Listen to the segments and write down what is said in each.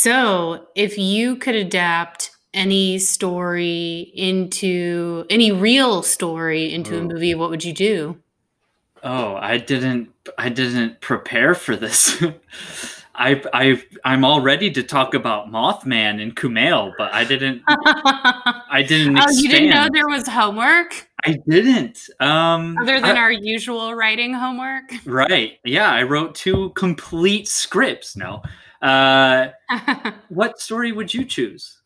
So, if you could adapt any story into any real story into a movie, what would you do? Oh, I didn't I didn't prepare for this. I I I'm all ready to talk about Mothman and Kumail, but I didn't I didn't Oh, you didn't know there was homework I didn't. Um other than I- our usual writing homework? right. Yeah, I wrote two complete scripts. No. Uh what story would you choose?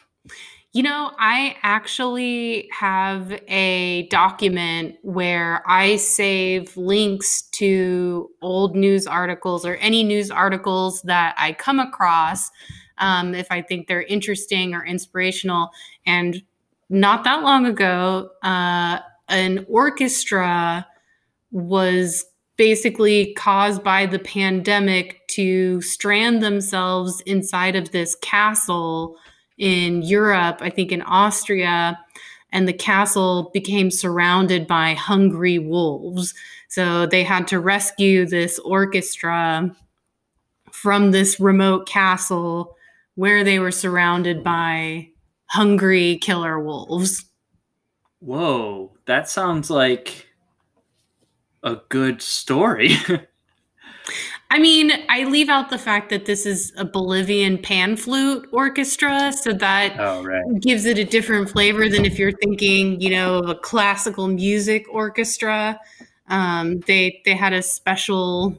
You know, I actually have a document where I save links to old news articles or any news articles that I come across um, if I think they're interesting or inspirational. And not that long ago, uh, an orchestra was basically caused by the pandemic to strand themselves inside of this castle in Europe, I think in Austria, and the castle became surrounded by hungry wolves. So they had to rescue this orchestra from this remote castle where they were surrounded by hungry killer wolves. Whoa, that sounds like a good story. I mean, I leave out the fact that this is a Bolivian pan flute orchestra, so that oh, right. gives it a different flavor than if you're thinking, you know, of a classical music orchestra. Um, they they had a special,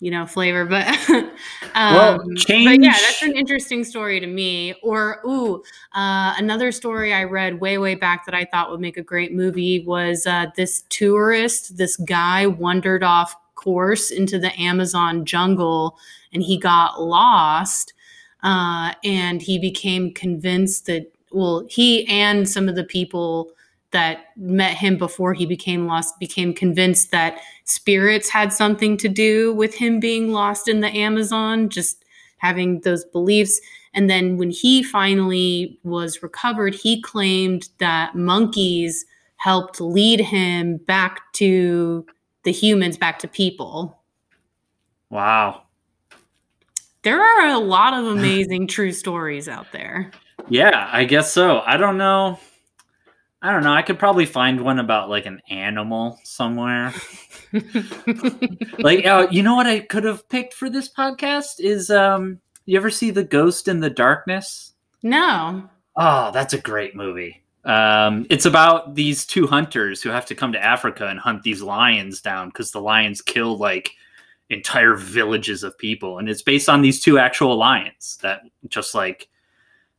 you know, flavor, but um, Well, but change- yeah, that's an interesting story to me. Or ooh, uh, another story I read way way back that I thought would make a great movie was uh, this tourist, this guy wandered off course into the Amazon jungle and he got lost uh, and he became convinced that well he and some of the people that met him before he became lost became convinced that spirits had something to do with him being lost in the amazon just having those beliefs and then when he finally was recovered he claimed that monkeys helped lead him back to the humans back to people Wow. there are a lot of amazing true stories out there Yeah, I guess so. I don't know. I don't know. I could probably find one about like an animal somewhere. like, uh, you know what I could have picked for this podcast is um you ever see The Ghost in the Darkness? no Oh, that's a great movie. Um, it's about these two hunters who have to come to Africa and hunt these lions down because the lions kill like entire villages of people, and it's based on these two actual lions that just like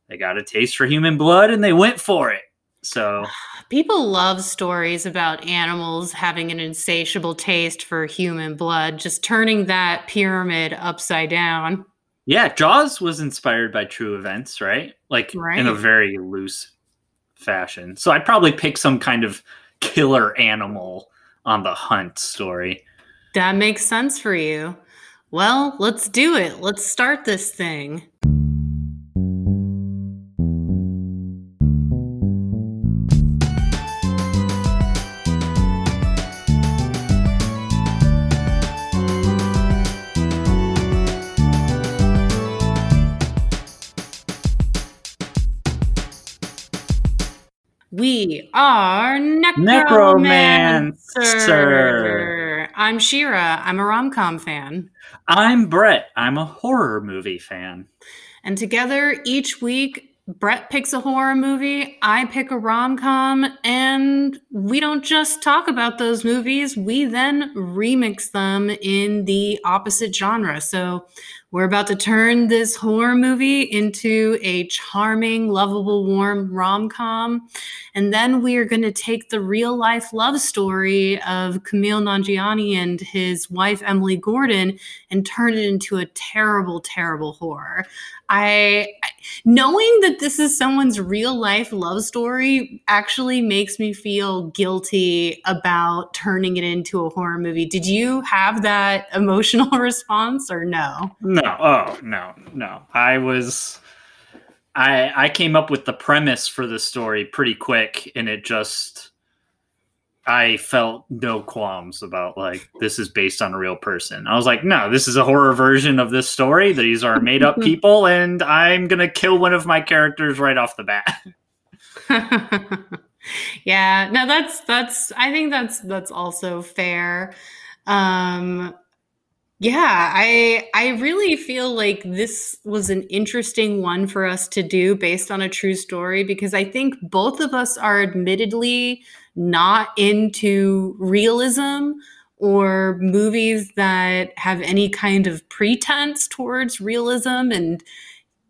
they got a taste for human blood and they went for it. So People love stories about animals having an insatiable taste for human blood, just turning that pyramid upside down. yeah, Jaws was inspired by true events, right? Like in a very loose fashion. So I'd probably pick some kind of killer animal on the hunt story. That makes sense for you. Well, let's do it. Let's start this thing. We are Necromancer. Necromancer. I'm Shira. I'm a rom com fan. I'm Brett. I'm a horror movie fan. And together each week, Brett picks a horror movie, I pick a rom com, and we don't just talk about those movies, we then remix them in the opposite genre. So we're about to turn this horror movie into a charming, lovable, warm rom com. And then we are going to take the real life love story of Kumail Nanjiani and his wife, Emily Gordon, and turn it into a terrible, terrible horror. I I- knowing that this is someone's real life love story actually makes me feel guilty about turning it into a horror movie. Did you have that emotional response or no? No, oh no, no. I was I I came up with the premise for the story pretty quick and it just I felt no qualms about like this is based on a real person. I was like, no, this is a horror version of this story. These are made up people, and I'm gonna kill one of my characters right off the bat. yeah, no, that's that's. I think that's that's also fair. Um, yeah, I I really feel like this was an interesting one for us to do based on a true story because I think both of us are admittedly not into realism or movies that have any kind of pretense towards realism and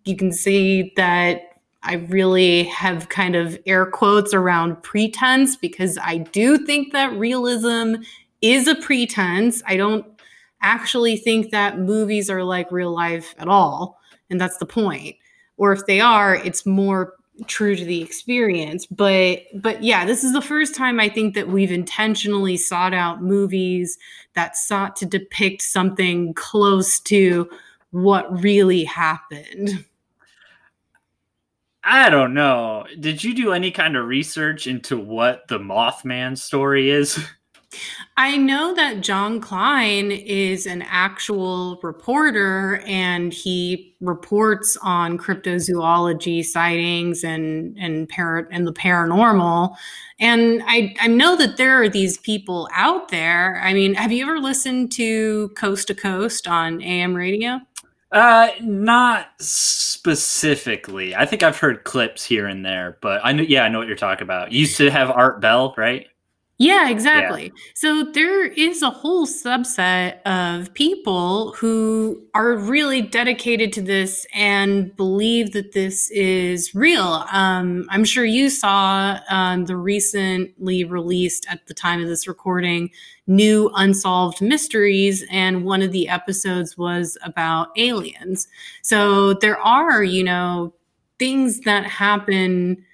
you can see that I really have kind of air quotes around pretense because I do think that realism is a pretense. I don't actually think that movies are like real life at all. And that's the point. Or if they are, it's more true to the experience. But but yeah, this is the first time I think that we've intentionally sought out movies that sought to depict something close to what really happened. I don't know. Did you do any kind of research into what the Mothman story is? I know that John Klein is an actual reporter and he reports on cryptozoology sightings and and par- and the paranormal. And I I know that there are these people out there. I mean, have you ever listened to Coast to Coast on AM radio? Uh, not specifically. I think I've heard clips here and there, but I know. Yeah, I know what you're talking about. You used to have Art Bell, right? Yeah, exactly. Yeah. So there is a whole subset of people who are really dedicated to this and believe that this is real. Um, I'm sure you saw um, the recently released, at the time of this recording, new Unsolved Mysteries, and one of the episodes was about aliens. So there are, you know, things that happen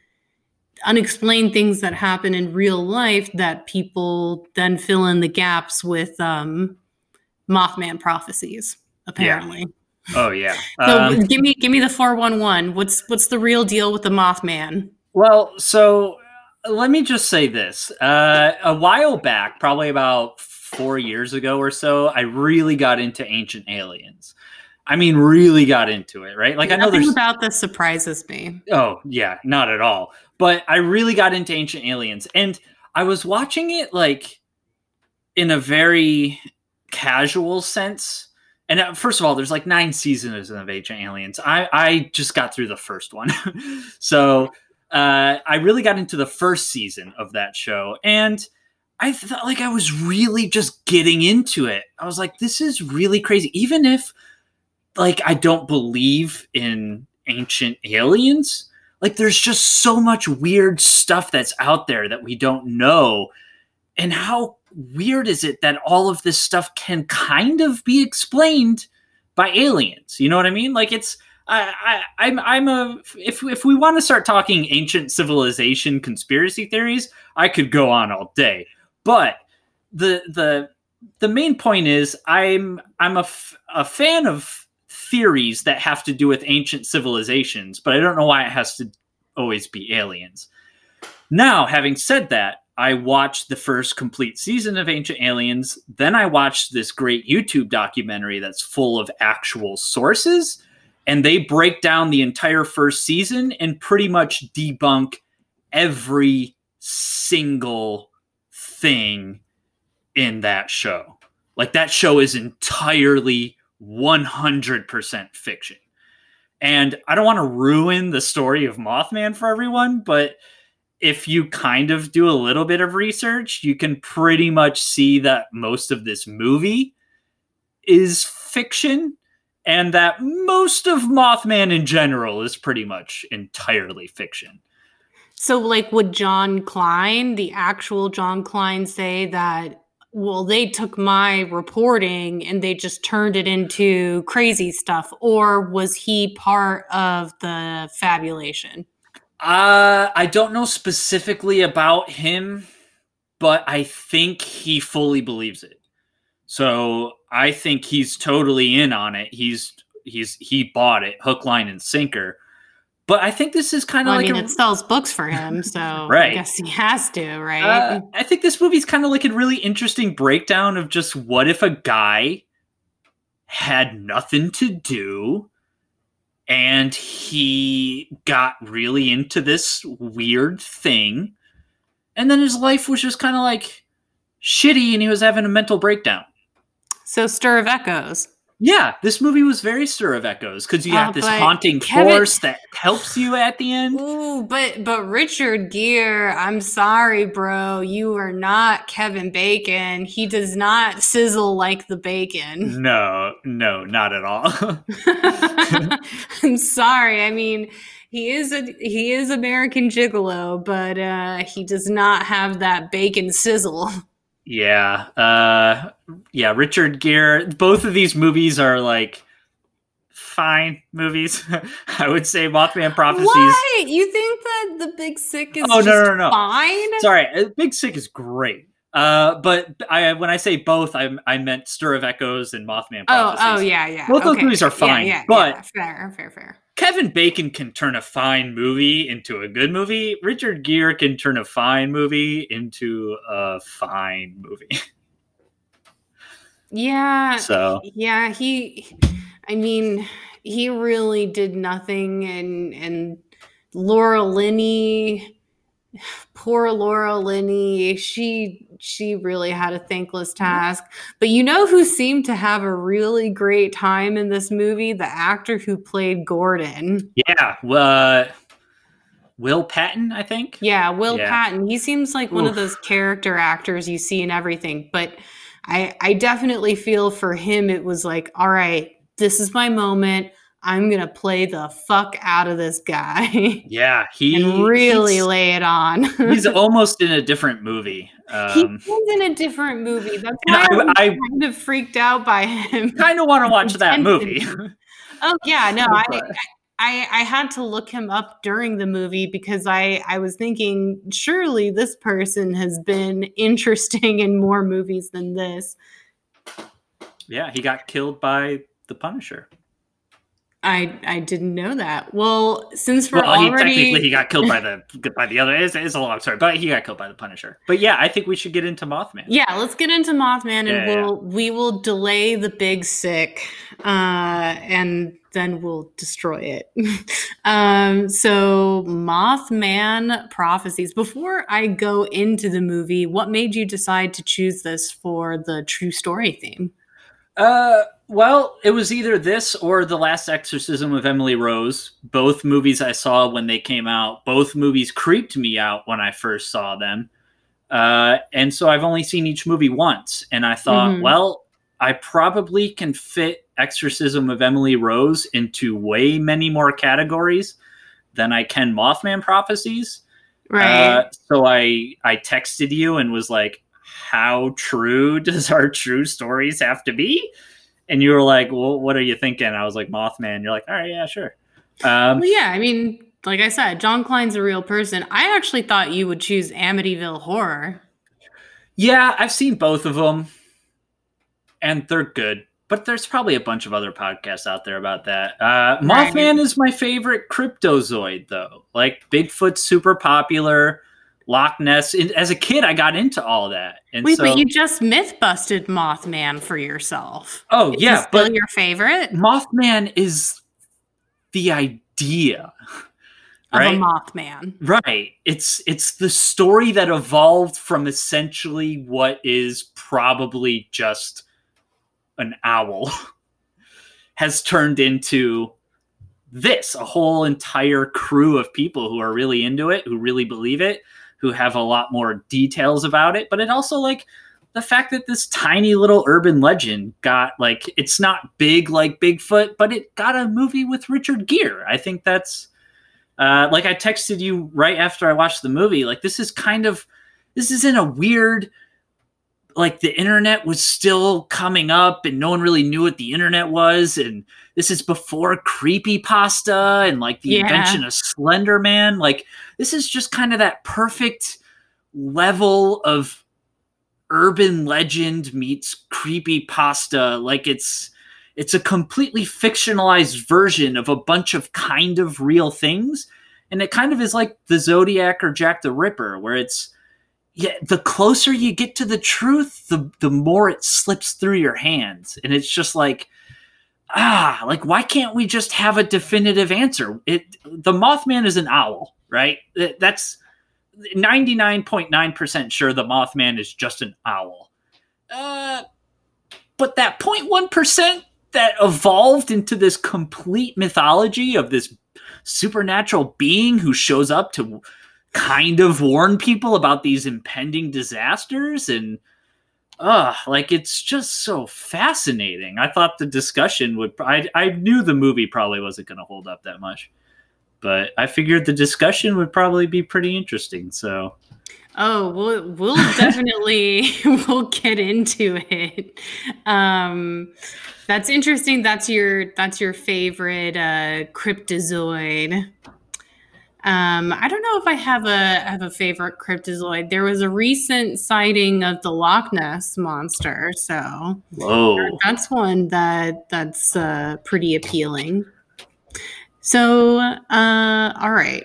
unexplained things that happen in real life that people then fill in the gaps with um, Mothman prophecies. Apparently. Yeah. Oh yeah. so um, give me give me the four one one. What's what's the real deal with the Mothman? Well, so let me just say this. Uh, a while back, probably about four years ago or so, I really got into ancient aliens. I mean, really got into it, right? Like Nothing I know there's about this surprises me. Oh yeah, not at all. But I really got into Ancient Aliens, and I was watching it like in a very casual sense. And uh, first of all, there's like nine seasons of Ancient Aliens. I I just got through the first one, so uh, I really got into the first season of that show, and I felt like I was really just getting into it. I was like, this is really crazy, even if like I don't believe in ancient aliens. Like there's just so much weird stuff that's out there that we don't know. And how weird is it that all of this stuff can kind of be explained by aliens? You know what I mean? Like it's I, I I'm I'm a if if we want to start talking ancient civilization conspiracy theories, I could go on all day. But the the the main point is I'm I'm a, f- a fan of theories that have to do with ancient civilizations, but I don't know why it has to always be aliens. Now, having said that, I watched the first complete season of Ancient Aliens. Then I watched this great YouTube documentary that's full of actual sources. And they break down the entire first season and pretty much debunk every single thing in that show. Like that show is entirely 100% fiction. And I don't want to ruin the story of Mothman for everyone, but if you kind of do a little bit of research, you can pretty much see that most of this movie is fiction and that most of Mothman in general is pretty much entirely fiction. So, like, would John Klein, the actual John Klein, say that well, they took my reporting and they just turned it into crazy stuff, or was he part of the fabulation? Uh, I don't know specifically about him, but I think he fully believes it. So I think he's totally in on it. He's he's he bought it hook, line, and sinker. But I think this is kind of Well, I like mean, a, it sells books for him, so I guess he has to, right? uh, I think this movie's kind of like a really interesting breakdown of just what if a guy had nothing to do and he got really into this weird thing and then his life was just kind of like shitty and he was having a mental breakdown. so, Stir of Echoes. Yeah, this movie was very Stir of Echoes because you Uh, have this haunting Kevin- force that helps you at the end. Ooh, but but Richard Gere, I'm sorry, bro. You are not Kevin Bacon. He does not sizzle like the bacon. No, no, not at all. I'm sorry. I mean, he is a he is American Gigolo, but uh, he does not have that bacon sizzle. yeah, uh, yeah. Richard Gere. Both of these movies are like fine movies. I would say Mothman Prophecies. What? You think that the Big Sick is Oh, no, no, no, fine? Sorry, uh, Big Sick is great. Uh, but I when I say both, I I meant Stir of Echoes and Mothman Oh, Prophecies. oh yeah, yeah. Both those movies are Yeah, fine, yeah, but- yeah. fair, fair, fair. Kevin Bacon can turn a fine movie into a good movie. Richard Gere can turn a fine movie into a fine movie. Yeah, So yeah. He, I mean, he really did nothing, and and Laura Linney, poor Laura Linney, she she really had a thankless task. But you know who seemed to have a really great time in this movie? The actor who played Gordon. yeah, uh, Will Patton, I think. Yeah, Will Yeah. Patton. He seems like one of those character actors you see in everything. But I, I definitely feel for him, it was like, all right, this is my moment. I'm gonna play the fuck out of this guy Yeah, he and really lay it on. he's almost in a different movie. Um, was in a different movie. That's why I- I, I- kind of freaked out by him. kind of want to watch that movie. Oh yeah, no, I, I I had to look him up during the movie because I I was thinking surely this person has been interesting in more movies than this. yeah, he got killed by the Punisher. I I didn't know that. Well, since we're Well, he already technically he got killed by the by the other. It's, it's a long story, but he got killed by the Punisher. But yeah, I think we should get into Mothman. yeah, let's get into Mothman, and Yeah, yeah. we'll we will delay the big sick, uh, and then we'll destroy it. um, so Mothman prophecies. Before I go into the movie, what made you decide to choose this for the true story theme? Uh, well, it was either this or The Last Exorcism of Emily Rose. Both movies I saw when they came out. Both movies creeped me out when I first saw them. Uh, and so I've only seen each movie once. And I thought, Mhm. well, I probably can fit Exorcism of Emily Rose into way many more categories than I can Mothman Prophecies. Right. Uh, so I I texted you and was like, "How true does our true stories have to be?" And you were like, "Well, what are you thinking?" I was like, "Mothman." You're like, "All right, yeah, sure." Um, well, yeah, I mean, like I said, John Klein's a real person. I actually thought you would choose Amityville Horror. yeah, I've seen both of them, and they're good. But there's probably a bunch of other podcasts out there about that. Uh, Right. Mothman is my favorite cryptozoid, though. Like Bigfoot's super popular. Loch Ness. As a kid, I got into all that. And Wait, so, but you just myth busted Mothman for yourself. oh Is yeah, still but your favorite Mothman is the idea, of right? a Mothman? right. It's it's the story that evolved from essentially what is probably just an owl has turned into this a whole entire crew of people who are really into it, who really believe it, who have a lot more details about it, but it also like the fact that this tiny little urban legend got like it's not big like Bigfoot, but it got a movie with Richard Gere. I think that's uh, like I texted you right after I watched the movie. Like this is kind of this is in a weird like the internet was still coming up and no one really knew what the internet was. And this is before creepy pasta and like the Yeah. invention of slender man like this is just kind of that perfect level of urban legend meets creepy pasta like it's it's a completely fictionalized version of a bunch of kind of real things. And it kind of is like the zodiac or jack the ripper where it's yeah the closer you get to the truth the the more it slips through your hands. And it's just like ah like why can't we just have a definitive answer? It the mothman is an owl right? That's 99.9% sure the mothman is just an owl. Uh but that 0.1% that evolved into this complete mythology of this supernatural being who shows up to kind of warn people about these impending disasters and uh like it's just so fascinating i thought the discussion would i, I knew the movie probably wasn't going to hold up that much but i figured the discussion would probably be pretty interesting so Oh, we'll we'll definitely we'll get into it. Um, that's interesting. That's your that's your favorite uh, cryptozoid. Um, I don't know if I have a have a favorite cryptozoid. There was a recent sighting of the Loch Ness monster, so Whoa. that's one that that's uh, pretty appealing. So, uh, all right.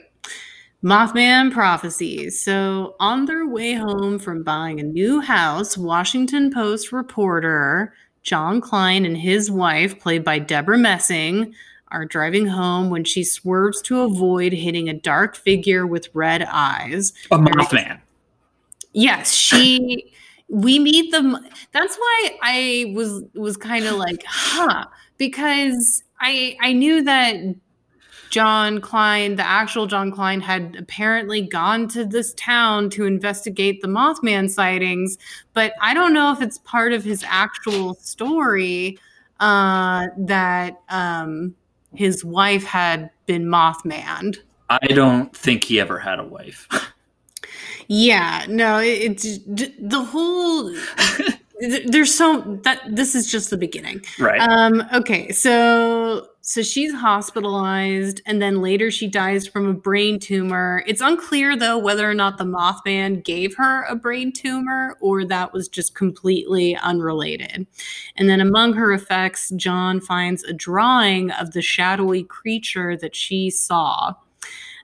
Mothman prophecies. So, on their way home from buying a new house, Washington Post reporter John Klein and his wife, played by Debra Messing, are driving home when she swerves to avoid hitting a dark figure with red eyes. A Mothman. Yes, she. we meet them. That's why I was was kind of like, huh, because I I knew that John Klein, the actual John Klein, had apparently gone to this town to investigate the Mothman sightings, but I don't know if it's part of his actual story uh, that um, his wife had been Mothman. I don't think he ever had a wife. yeah, no, it's the whole. there's so that this is just the beginning. Right. Um okay so so she's hospitalized and then later she dies from a brain tumor. It's unclear though whether or not the mothman gave her a brain tumor or that was just completely unrelated. And then among her effects john finds a drawing of the shadowy creature that she saw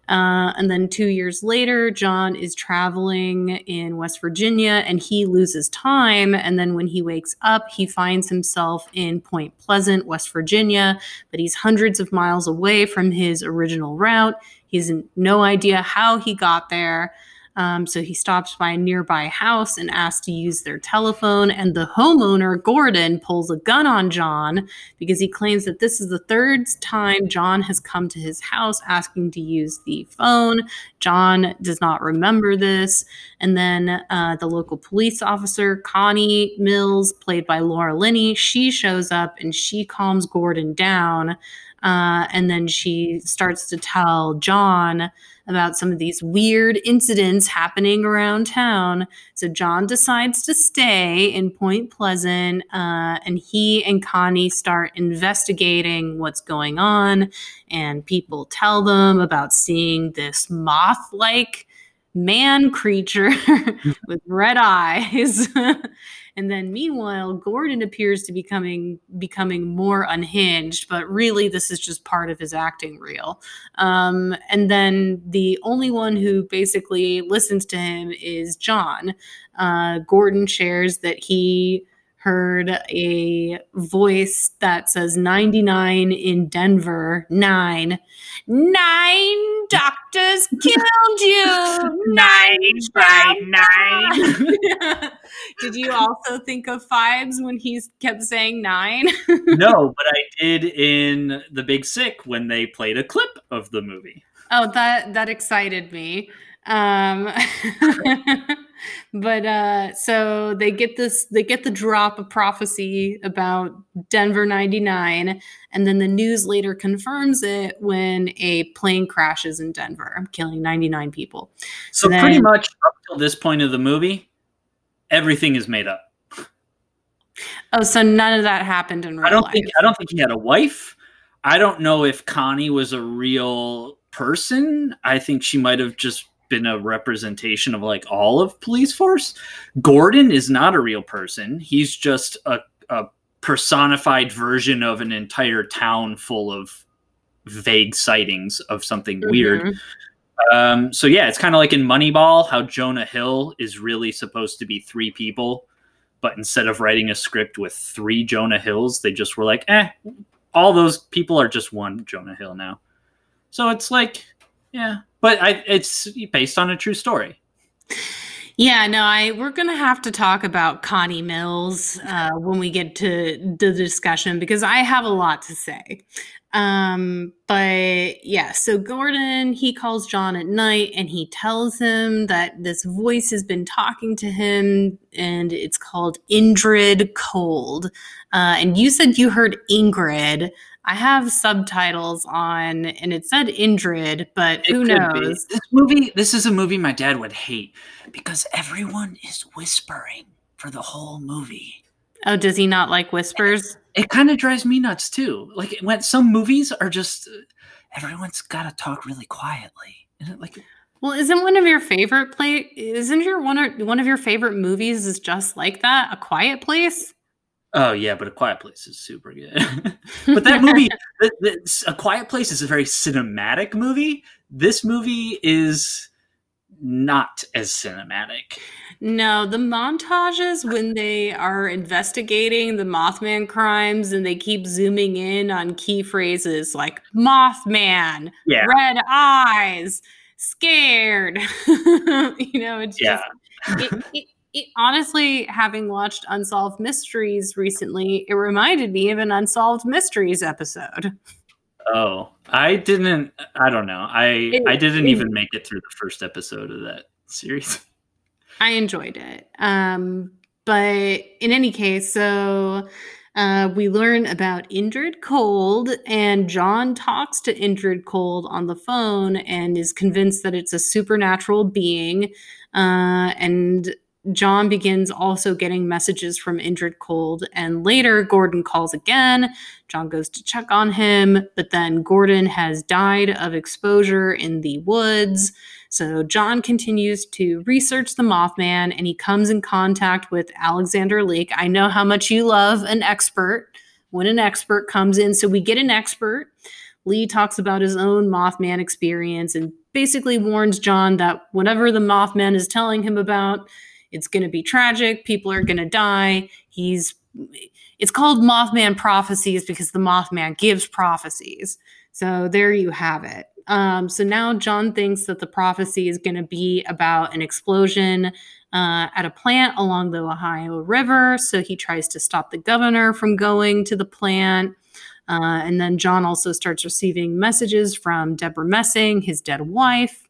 uh, and then two years later, John is traveling in West Virginia and he loses time. And then when he wakes up, he finds himself in Point Pleasant, West Virginia, but he's hundreds of miles away from his original route. He has no idea how he got there. Um, so he stops by a nearby house and asks to use their telephone. And the homeowner, Gordon, pulls a gun on John because he claims that this is the third time John has come to his house asking to use the phone. John does not remember this. And then uh, the local police officer, Connie Mills, played by Laura Linney, she shows up and she calms Gordon down. Uh, and then she starts to tell John about some of these weird incidents happening around town. So John decides to stay in Point Pleasant, uh, and he and Connie start investigating what's going on. And people tell them about seeing this moth like man creature with red eyes. And then meanwhile, Gordon appears to be coming becoming more unhinged, but really this is just part of his acting reel. Um, and then the only one who basically listens to him is John. Uh, Gordon shares that he heard a voice that says 99 in Denver, nine. Nine doctors killed you. nine by nine. did you also think of fives when he kept saying nine? no, but I did in The Big Sick when they played a clip of the movie. Oh, that that excited me. Um, but uh, so they get this, they get the drop of prophecy about Denver 99, and then the news later confirms it when a plane crashes in Denver, killing 99 people. So, then, pretty much up till this point of the movie, everything is made up. Oh, so none of that happened in real I don't life. think I don't think he had a wife. I don't know if Connie was a real person. I think she might have just been a representation of like all of police force. Gordon is not a real person. He's just a, a personified version of an entire town full of vague sightings of something mm-hmm. weird. Um, so yeah, it's kind of like in Moneyball, how Jonah Hill is really supposed to be three people, but instead of writing a script with three Jonah Hills, they just were like, eh, all those people are just one Jonah Hill now. So it's like, yeah, but I, it's based on a true story. Yeah, no, I we're gonna have to talk about Connie Mills uh, when we get to the discussion because I have a lot to say. Um, but yeah, so Gordon he calls John at night and he tells him that this voice has been talking to him and it's called Indrid Cold. Uh, and you said you heard Ingrid. I have subtitles on and it said Indrid, but who knows? Be. This movie, this is a movie my dad would hate because everyone is whispering for the whole movie. Oh, does he not like whispers? It, it kind of drives me nuts too. Like when some movies are just everyone's got to talk really quietly. like well, isn't one of your favorite play? Isn't your one of one of your favorite movies is just like that? A Quiet Place. Oh yeah, but A Quiet Place is super good. but that movie, the, the, A Quiet Place, is a very cinematic movie. This movie is not as cinematic. No, the montages when they are investigating the Mothman crimes and they keep zooming in on key phrases like Mothman, yeah. red eyes, scared. you know, it's yeah. just it, it, it, honestly, having watched Unsolved Mysteries recently, it reminded me of an Unsolved Mysteries episode. Oh, I didn't. I don't know. I it, I didn't it, even make it through the first episode of that series. I enjoyed it. Um, but in any case, so uh, we learn about Indrid Cold, and John talks to Indrid Cold on the phone and is convinced that it's a supernatural being. Uh, and John begins also getting messages from Indrid Cold, and later Gordon calls again. John goes to check on him, but then Gordon has died of exposure in the woods. So John continues to research the Mothman and he comes in contact with Alexander Leek. I know how much you love an expert when an expert comes in. So we get an expert. Lee talks about his own Mothman experience and basically warns John that whatever the Mothman is telling him about, it's going to be tragic. People are going to die. He's it's called Mothman prophecies because the Mothman gives prophecies. So there you have it. Um, so now John thinks that the prophecy is going to be about an explosion uh, at a plant along the Ohio River. So he tries to stop the governor from going to the plant. Uh, and then John also starts receiving messages from Debra Messing, his dead wife.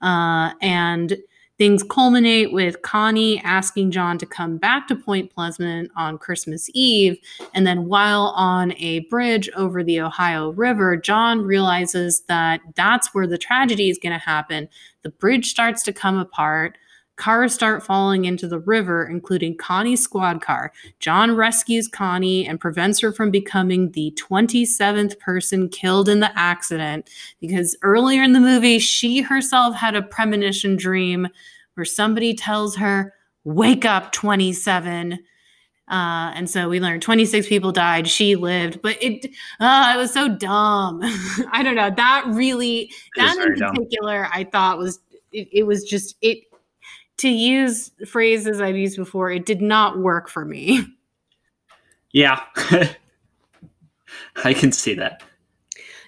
Uh, and Things culminate with Connie asking John to come back to Point Pleasant on Christmas Eve. And then while on a bridge over the Ohio River, John realizes that that's where the tragedy is going to happen. The bridge starts to come apart. Cars start falling into the river, including Connie's squad car. John rescues Connie and prevents her from becoming the 27th person killed in the accident because earlier in the movie, she herself had a premonition dream where somebody tells her, Wake up, 27. Uh, and so we learned 26 people died. She lived, but it uh, it was so dumb. I don't know. That really, that in particular, dumb. I thought was it, it was just it to use phrases I've used before, it did not work for me. Yeah. I can see that.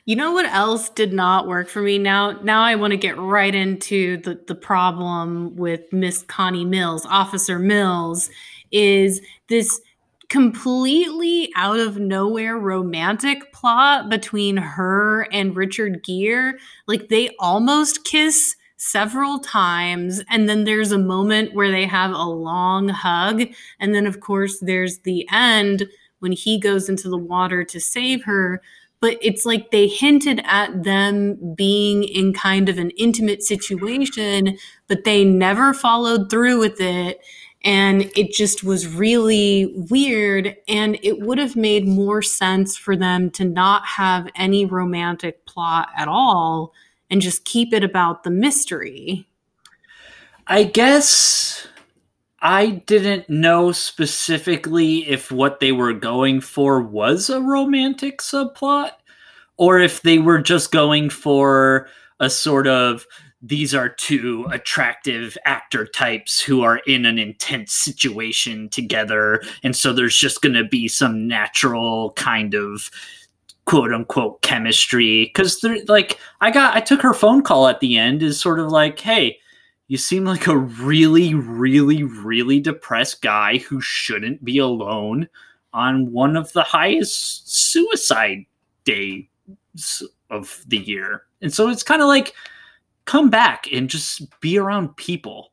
You know what else did not work for me? Now now I want to get right into the, the problem with Miss Connie Mills, Officer Mills, is this completely out of nowhere romantic plot between her and Richard Gere. Like they almost kiss several times and then there's a moment where they have a long hug and then of course there's the end when he goes into the water to save her but it's like they hinted at them being in kind of an intimate situation but they never followed through with it and it just was really weird and it would have made more sense for them to not have any romantic plot at all and just keep it about the mystery. I guess I didn't know specifically if what they were going for was a romantic subplot or if they were just going for a sort of these are two attractive actor types who are in an intense situation together and so there's just going to be some natural kind of quote unquote chemistry because like i got i took her phone call at the end is sort of like hey you seem like a really really really depressed guy who shouldn't be alone on one of the highest suicide days of the year. And so it's kind of like come back and just be around people.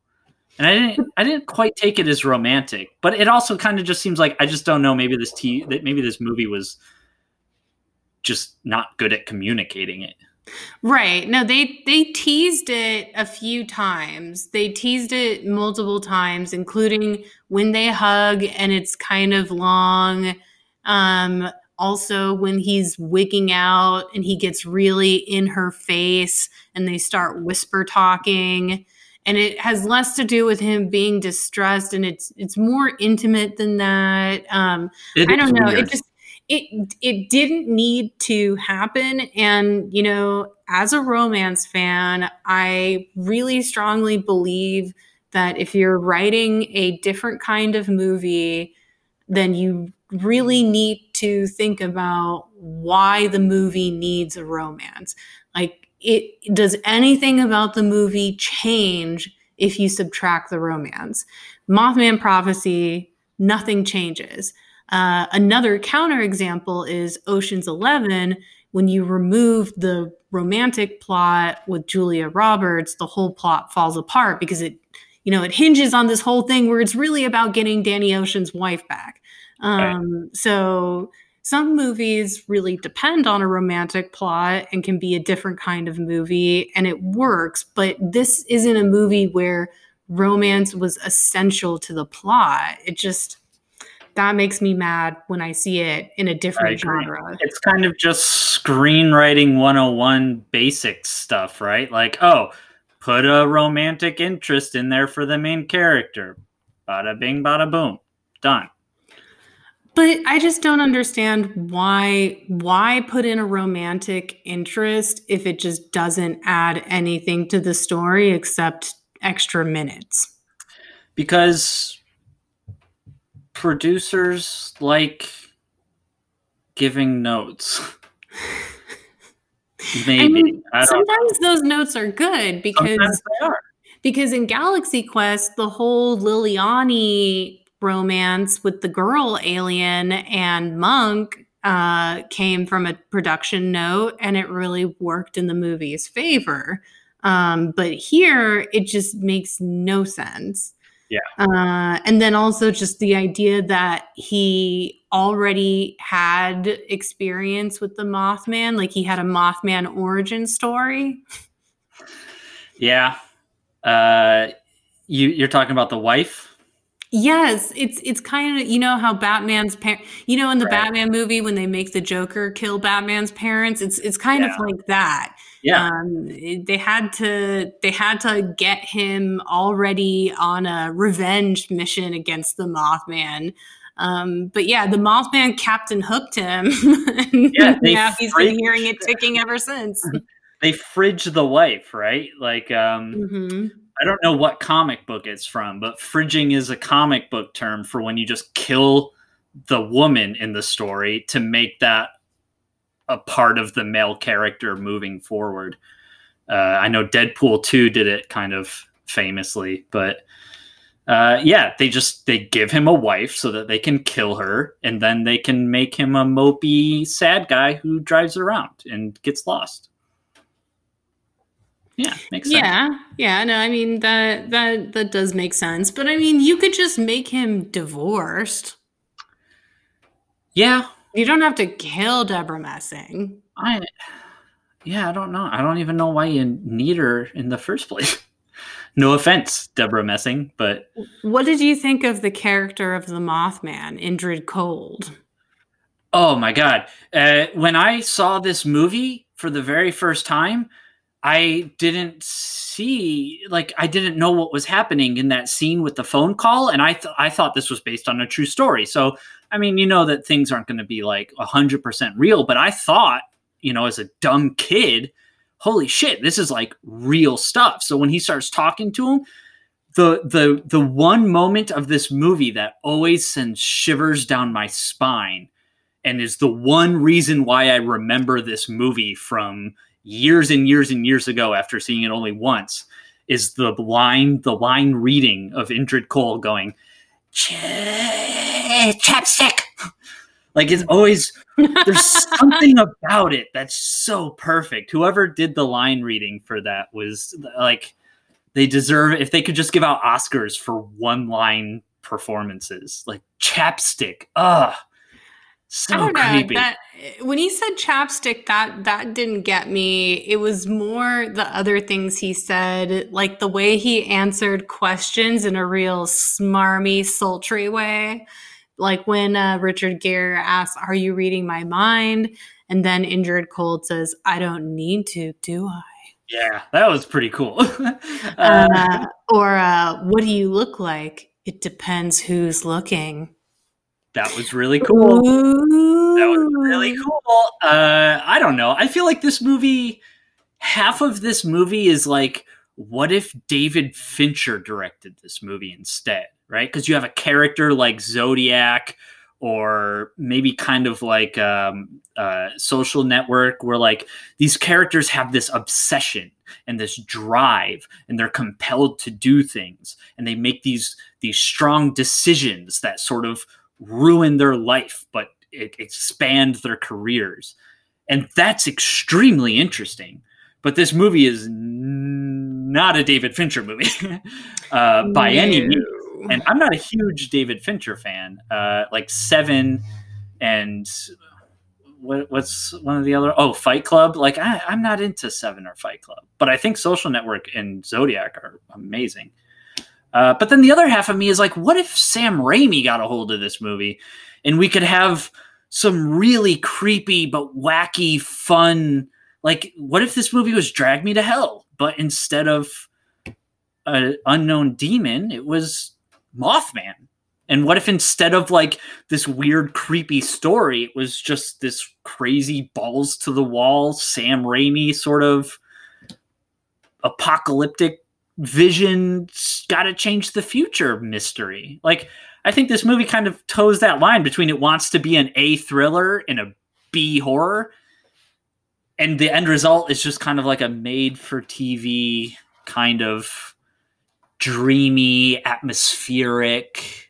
And i didn't i didn't quite take it as romantic but it also kind of just seems like i just don't know maybe this t that maybe this movie was just not good at communicating it. Right. No, they they teased it a few times. They teased it multiple times, including when they hug and it's kind of long. Um, also when he's wigging out and he gets really in her face and they start whisper talking and it has less to do with him being distressed and it's it's more intimate than that um i don't know weird. it just it it didn't need to happen. And you know as a romance fan i really strongly believe that if you're writing a different kind of movie then you really need to think about why the movie needs a romance. Like it does anything about the movie change if you subtract the romance? Mothman prophecy nothing changes uh, another counterexample is Ocean's Eleven. When you remove the romantic plot with Julia Roberts, the whole plot falls apart because it, you know, it hinges on this whole thing where it's really about getting Danny Ocean's wife back. Um, right. So some movies really depend on a romantic plot and can be a different kind of movie, and it works. But this isn't a movie where romance was essential to the plot. It just that makes me mad when I see it in a different genre. It's kind of just screenwriting 101 basic stuff, right? Like, oh, put a romantic interest in there for the main character. Bada bing, bada boom. Done. But I just don't understand why why put in a romantic interest if it just doesn't add anything to the story except extra minutes. Because producers like giving notes. Maybe. I mean, I sometimes know. those notes are good because are. because in Galaxy Quest, the whole Laliari romance with the girl alien and monk uh, came from a production note, and it really worked in the movie's favor. Um, but here, it just makes no sense. Yeah. Uh, and then also just the idea that he already had experience with the Mothman, like he had a Mothman origin story. Yeah. Uh, you you're talking about the wife? Yes, it's it's kind of you know how Batman's parent, you know, in the right. Batman movie when they make the Joker kill Batman's parents, it's it's kind yeah. of like that. Yeah, um, they had to they had to get him already on a revenge mission against the Mothman. Um, but yeah, the Mothman captain hooked him. yeah, now he's been hearing it ticking ever since. they fridge the wife, right? Like, um, mm-hmm. I don't know what comic book it's from, but fridging is a comic book term for when you just kill the woman in the story to make that a part of the male character moving forward. Uh, I know Deadpool 2 did it kind of famously, but uh, yeah, they just they give him a wife so that they can kill her, and then they can make him a mopey, sad guy who drives around and gets lost. Yeah, makes sense. Yeah, yeah. No, I mean that that that does make sense. But I mean, you could just make him divorced. Yeah, you don't have to kill Debra Messing. I, yeah, I don't know. I don't even know why you need her in the first place. no offense, Debra Messing, but what did you think of the character of the Mothman, Indrid Cold? Oh my god! Uh, when I saw this movie for the very first time, I didn't see like I didn't know what was happening in that scene with the phone call and I th- I thought this was based on a true story. So I mean, you know that things aren't going to be like 100% real, but I thought, you know, as a dumb kid, holy shit, this is like real stuff. So when he starts talking to him, the the the one moment of this movie that always sends shivers down my spine and is the one reason why I remember this movie from years and years and years ago after seeing it only once is the line the line reading of Indrid Cold going chapstick. Like it's always there's something about it that's so perfect. Whoever did the line reading for that was like they deserve if they could just give out oscars for one line performances like chapstick. Ugh so creepy. That, when he said chapstick, that that didn't get me. It was more the other things he said, like the way he answered questions in a real smarmy, sultry way. Like when uh, Richard Gere asks, "Are you reading my mind?" and then Indrid Cold says, "I don't need to, do I?" Yeah, that was pretty cool. uh, uh, or uh, what do you look like? It depends who's looking. That was really cool. Ooh. That was really cool. Uh, I don't know. I feel like this movie, half of this movie is like, what if David Fincher directed this movie instead? Right? Because you have a character like Zodiac or maybe kind of like um, uh, social network where like these characters have this obsession and this drive and they're compelled to do things and they make these these strong decisions that sort of ruin their life, but it expand their careers. And that's extremely interesting. But this movie is n- not a David Fincher movie uh, by no. any means. And I'm not a huge David Fincher fan. Uh, like Seven and what, what's one of the other? Oh, Fight Club. Like I, I'm not into Seven or Fight Club, but I think Social Network and Zodiac are amazing. Uh, but then the other half of me is like, what if Sam Raimi got a hold of this movie and we could have some really creepy but wacky, fun. Like, what if this movie was Drag Me to Hell, but instead of an unknown demon, it was Mothman? And what if instead of like this weird, creepy story, it was just this crazy balls to the wall, Sam Raimi sort of apocalyptic Vision's got to change the future mystery. Like, I think this movie kind of toes that line between it wants to be an A thriller and a B horror. And the end result is just kind of like a made for TV kind of dreamy, atmospheric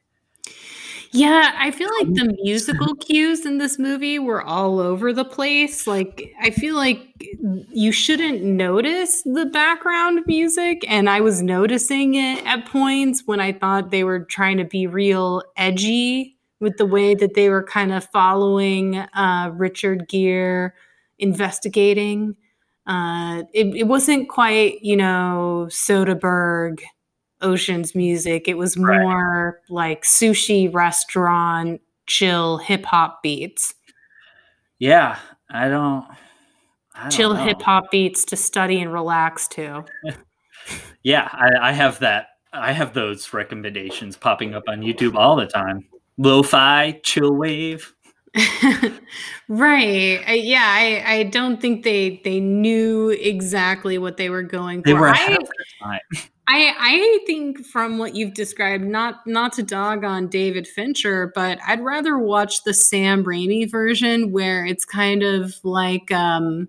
yeah, I feel like the musical cues in this movie were all over the place. Like, I feel like you shouldn't notice the background music. And I was noticing it at points when I thought they were trying to be real edgy with the way that they were kind of following uh, Richard Gere investigating. Uh, it, it wasn't quite, you know, Soderbergh Ocean's music. It was more right. like sushi restaurant, chill hip hop beats. Yeah, I don't. I don't chill hip hop beats to study and relax to. yeah, I, I have that. I have those recommendations popping up on YouTube all the time. Lo-fi, chill wave. right. I, yeah, I, I don't think they they knew exactly what they were going for. They were I, I I think from what you've described, not not to dog on David Fincher, but I'd rather watch the Sam Raimi version where it's kind of like um,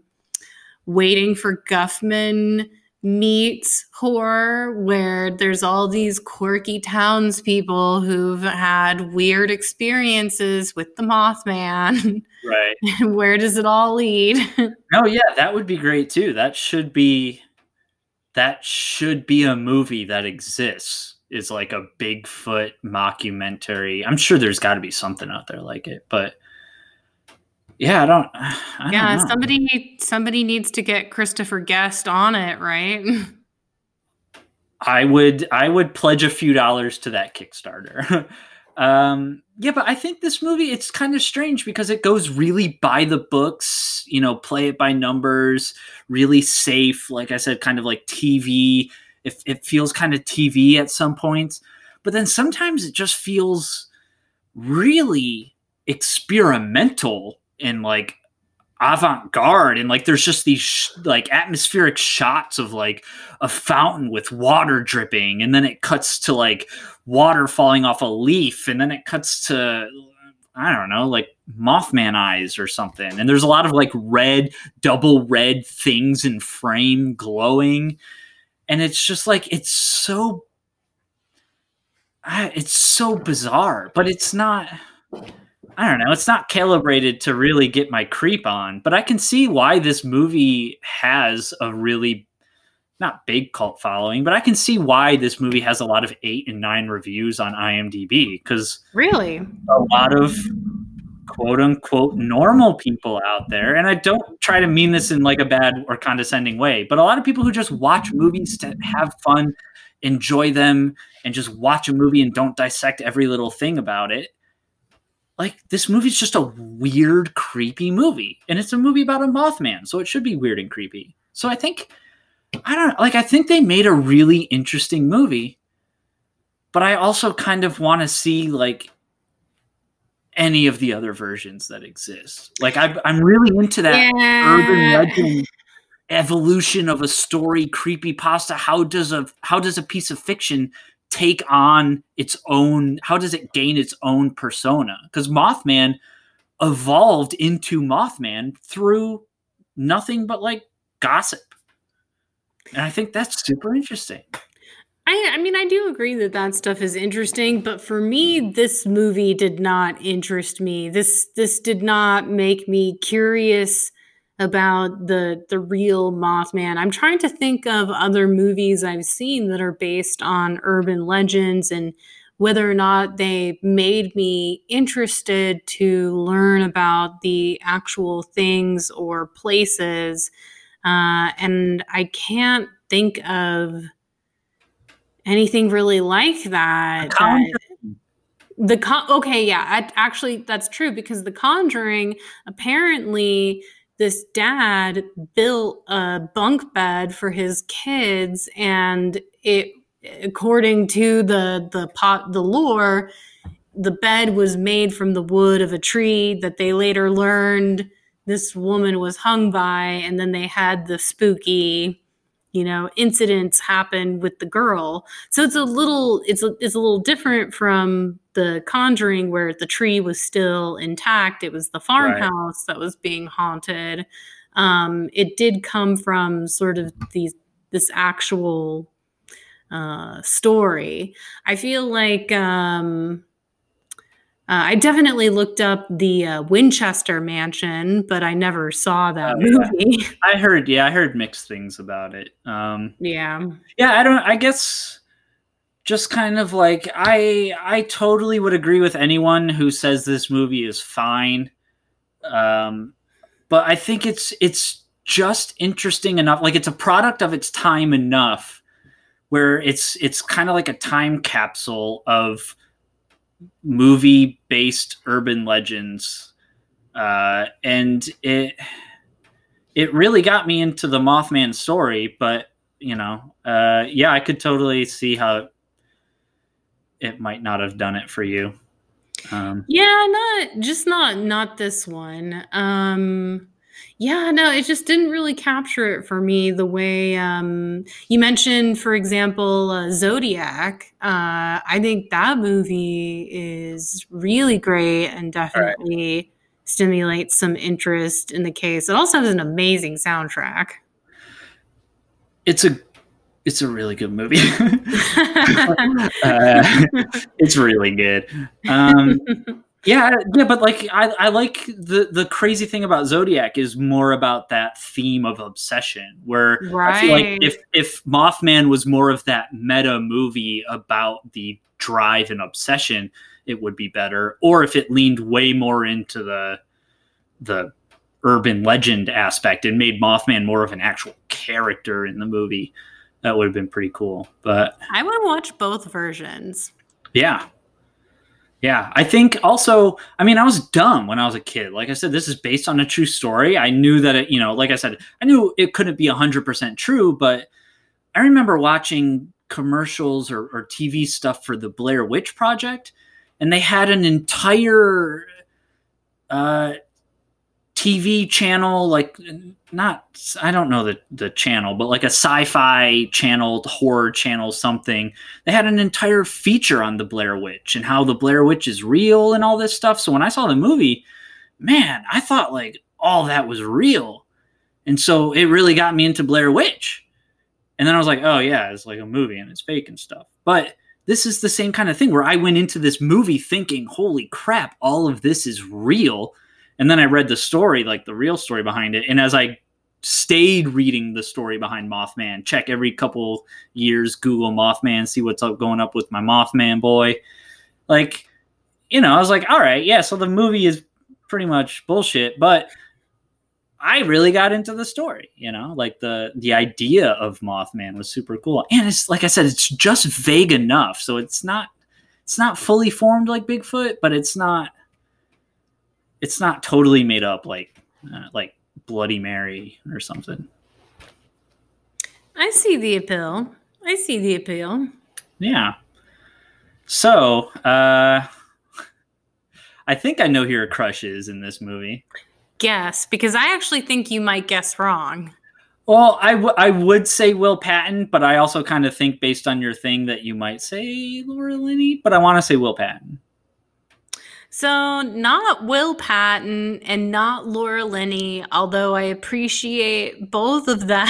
waiting for Guffman meets horror, where there's all these quirky townspeople who've had weird experiences with the Mothman. Right. where does it all lead? oh yeah, that would be great too. That should be that should be a movie that exists is like a Bigfoot mockumentary. I'm sure there's got to be something out there like it, but yeah, I don't. I yeah, don't somebody somebody needs to get Christopher Guest on it, right? I would I would pledge a few dollars to that Kickstarter. Um, yeah, but I think this movie it's kind of strange because it goes really by the books, you know, play it by numbers, really safe. Like I said, kind of like TV. It, it feels kind of TV at some points, but then sometimes it just feels really experimental and like avant-garde and like there's just these sh- like atmospheric shots of like a fountain with water dripping and then it cuts to like water falling off a leaf and then it cuts to i don't know like mothman eyes or something. And there's a lot of like red double red things in frame glowing. And it's just like it's so ah, it's so bizarre but it's not I don't know. It's not calibrated to really get my creep on, but I can see why this movie has a really not big cult following, but I can see why this movie has a lot of eight and nine reviews on IMDb because really a lot of quote unquote normal people out there, and I don't try to mean this in like a bad or condescending way, but a lot of people who just watch movies to have fun, enjoy them, and just watch a movie and don't dissect every little thing about it like this movie's just a weird, creepy movie, and it's a movie about a Mothman, so it should be weird and creepy. So I think I don't like I think they made a really interesting movie, but I also kind of want to see like any of the other versions that exist. Like I, I'm really into that yeah. urban legend evolution of a story creepy pasta. How does a how does a piece of fiction take on its own how does it gain its own persona? Because mothman evolved into mothman through nothing but like gossip. And i think that's super interesting. I, I mean, I do agree that that stuff is interesting, but for me, this movie did not interest me. This this did not make me curious about the the real Mothman. I'm trying to think of other movies I've seen that are based on urban legends and whether or not they made me interested to learn about the actual things or places. Uh, and I can't think of anything really like that. the con- okay, yeah, I, actually, that's true because The Conjuring apparently this dad built a bunk bed for his kids and it according to the the pot the lore the bed was made from the wood of a tree that they later learned this woman was hung by and then they had the spooky you know incidents happen with the girl. So it's a little it's a, it's a little different from the conjuring where the tree was still intact. It was the farmhouse right. that was being haunted. Um, it did come from sort of these this actual uh, story. I feel like um, uh, I definitely looked up the uh, Winchester Mansion, but I never saw that oh, movie. Yeah. I heard, yeah, I heard mixed things about it. Um, yeah, yeah, I don't. I guess just kind of like I, I totally would agree with anyone who says this movie is fine. Um, but I think it's it's just interesting enough. Like it's a product of its time enough where it's it's kind of like a time capsule of movie based urban legends uh, and it it really got me into the mothman story but you know uh, yeah i could totally see how it might not have done it for you. Um, yeah not just not not this one. Um yeah, no, it just didn't really capture it for me the way um, you mentioned, for example, uh, Zodiac. Uh, I think that movie is really great and definitely right. stimulates some interest in the case. It also has an amazing soundtrack. It's a it's a really good movie. uh, it's really good. Um, yeah, yeah, but like I, I like the the crazy thing about Zodiac is more about that theme of obsession. Where right. I feel like if if Mothman was more of that meta movie about the drive and obsession, it would be better. Or if it leaned way more into the the urban legend aspect and made Mothman more of an actual character in the movie, that would have been pretty cool. But I would watch both versions. Yeah, Yeah, I think also, I mean, I was dumb when I was a kid. Like I said, this is based on a true story. I knew that it, you know, like I said, I knew it couldn't be 100% true, but I remember watching commercials or, or TV stuff for the Blair Witch Project, and they had an entire uh, TV channel, like not I don't know the the channel, but like a sci-fi channel, horror channel, something. They had an entire feature on the Blair Witch and how the Blair Witch is real and all this stuff. So when I saw the movie, man, I thought like all that was real, and so it really got me into Blair Witch. And then I was like, oh yeah, it's like a movie and it's fake and stuff. But this is the same kind of thing where I went into this movie thinking, holy crap, all of this is real and then I read the story, like the real story behind it. And as I stayed reading the story behind Mothman, check every couple years, Google Mothman, see what's up going up with my Mothman boy. Like, you know, I was like, all right, yeah, so the movie is pretty much bullshit, but I really got into the story, you know, like the the idea of Mothman was super cool. And it's like I said, it's just vague enough. So it's not it's not fully formed like Bigfoot, but it's not it's not totally made up like uh, like Bloody Mary or something. I see the appeal. I see the appeal. Yeah. So, uh I think I know who your crush is in this movie. Guess, because I actually think you might guess wrong. Well, I, w- I would say Will Patton, but I also kind of think based on your thing that you might say Laura Linney, but I want to say Will Patton. So, not Will Patton and not Laura Linney, although I appreciate both of them.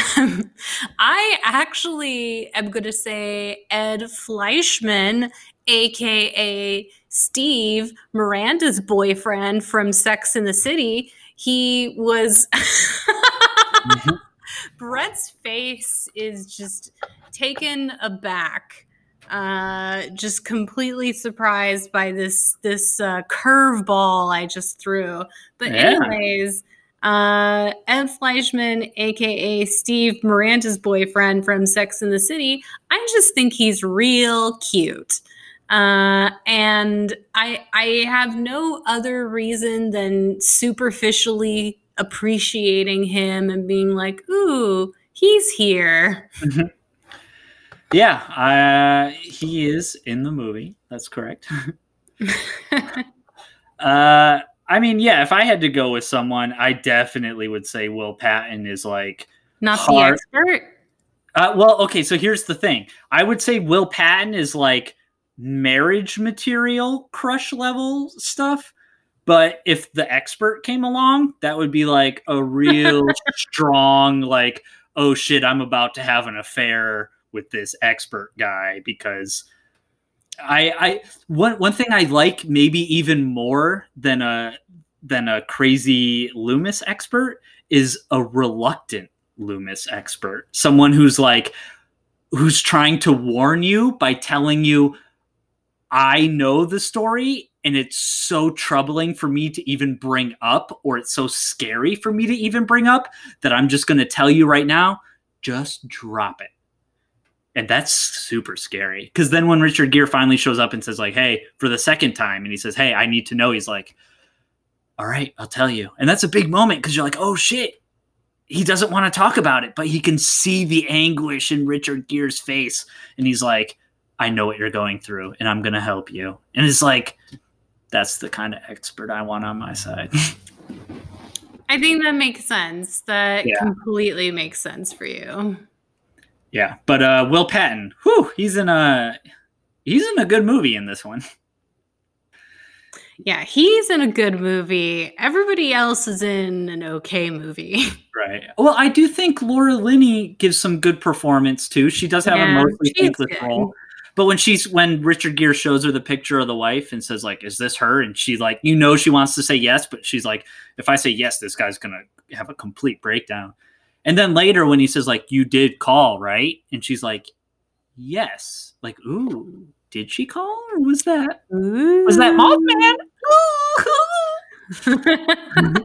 I actually am going to say Ed Fleischman, aka Steve, Miranda's boyfriend from Sex in the City. He was. mm-hmm. Brett's face is just taken aback uh, just completely surprised by this this uh, curveball I just threw. But yeah. anyways, uh, Ed Fleischman, aka Steve Miranda's boyfriend from Sex in the City, I just think he's real cute. Uh, and I I have no other reason than superficially appreciating him and being like, ooh, he's here. Yeah, uh, he is in the movie. That's correct. uh, I mean, yeah, if I had to go with someone, I definitely would say Will Patton is like not hard. the expert. Uh, well, okay, so here's the thing. I would say Will Patton is like marriage material crush level stuff. But if the expert came along, that would be like a real strong, like, oh shit, I'm about to have an affair with this expert guy because I I one one thing I like maybe even more than a than a crazy Loomis expert is a reluctant Loomis expert. Someone who's like who's trying to warn you by telling you I know the story and it's so troubling for me to even bring up or it's so scary for me to even bring up that I'm just going to tell you right now just drop it and that's super scary. Because then when richard gere finally shows up and says like hey for the second time and he says hey i need to know he's like all right i'll tell you. And that's a big moment because you're like oh shit. He doesn't want to talk about it but he can see the anguish in richard gere's face. And he's like i know what you're going through and i'm gonna help you. And it's like that's the kind of expert i want on my side. I think that makes sense. That yeah. completely makes sense for you yeah, but uh, Will Patton, whew, he's in a he's in a good movie in this one. Yeah, he's in a good movie. Everybody else is in an okay movie. Right. Well, I do think Laura Linney gives some good performance too. She does have yeah, a mostly thankless role. But when she's when Richard Gere shows her the picture of the wife and says like, "Is this her?" and she's like, you know, she wants to say yes, but she's like, "If I say yes, this guy's gonna have a complete breakdown." And then later when he says like you did call, right? And she's like, "Yes." Like, "Ooh, did she call or was that ooh. was that Mothman?"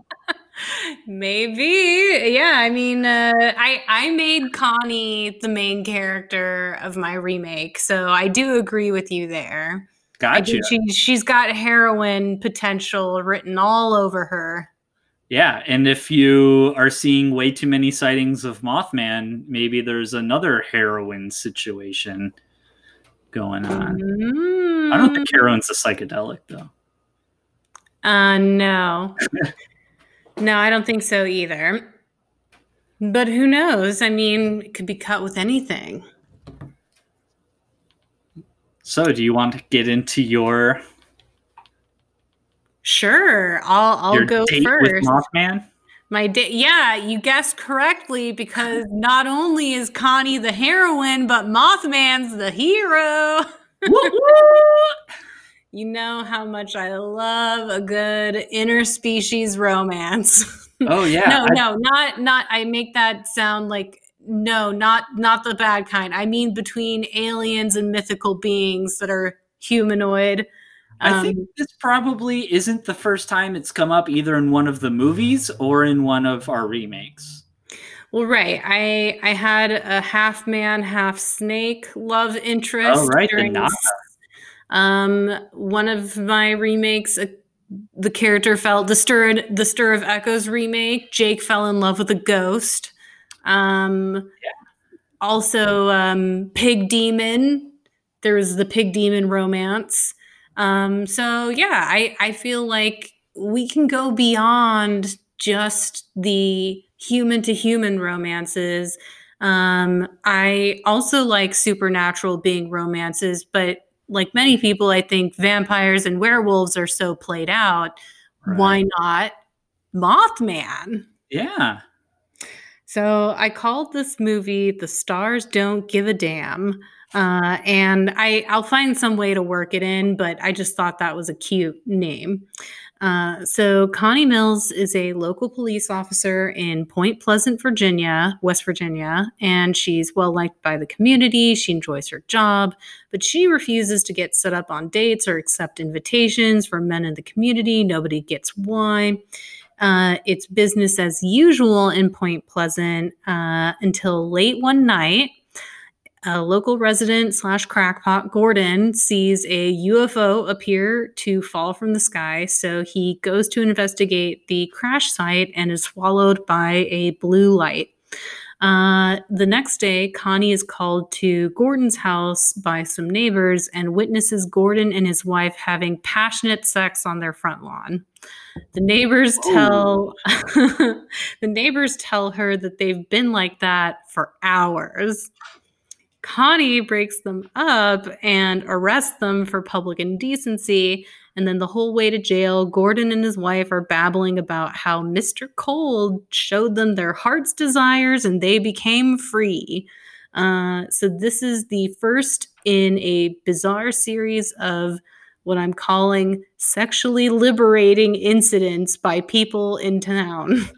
Maybe. Yeah, I mean, uh, I I made Connie the main character of my remake, so I do agree with you there. Gotcha. she, she's got heroine potential written all over her. Yeah, and if you are seeing way too many sightings of Mothman, maybe there's another heroin situation going on. I don't think heroin's a psychedelic though. Uh, no. no, I don't think so either. But who knows? I mean, it could be cut with anything. So, do you want to get into your Sure, I'll I'll your go date first. Mothman? My da- yeah, you guessed correctly because not only is Connie the heroine, but Mothman's the hero. you know how much I love a good interspecies romance. Oh yeah, no, I- no, not not. I make that sound like no, not not the bad kind. I mean between aliens and mythical beings that are humanoid. I think Um, this probably isn't the first time it's come up either in one of the movies or in one of our remakes. Well, right. I I had a half man, half snake love interest. Oh, right, during Um, one of my remakes, uh, the character felt the stir the stir of echoes remake. Jake fell in love with a ghost. Um, Also, um, pig demon. There was the pig demon romance. Um, so yeah, I I feel like we can go beyond just the human to human romances. Um, I also like supernatural being romances, but like many people, I think vampires and werewolves are so played out. Why not Mothman? Yeah. So I called this movie "The Stars Don't Give a Damn," uh, and I I'll find some way to work it in, but I just thought that was a cute name. Uh, so Connie Mills is a local police officer in Point Pleasant, Virginia, West Virginia, and she's well liked by the community. She enjoys her job, but she refuses to get set up on dates or accept invitations from men in the community. Nobody gets why. Uh, it's business as usual in Point Pleasant uh, until late one night. A local resident slash crackpot, Gordon, sees a UFO appear to fall from the sky. So he goes to investigate the crash site and is swallowed by a blue light. Uh, the next day, Connie is called to Gordon's house by some neighbors and witnesses Gordon and his wife having passionate sex on their front lawn. The neighbors tell the neighbors tell her that they've been like that for hours. Connie breaks them up and arrests them for public indecency. And then the whole way to jail, Gordon and his wife are babbling about how Mr. Cold showed them their heart's desires and they became free. Uh, so, this is the first in a bizarre series of what I'm calling sexually liberating incidents by people in town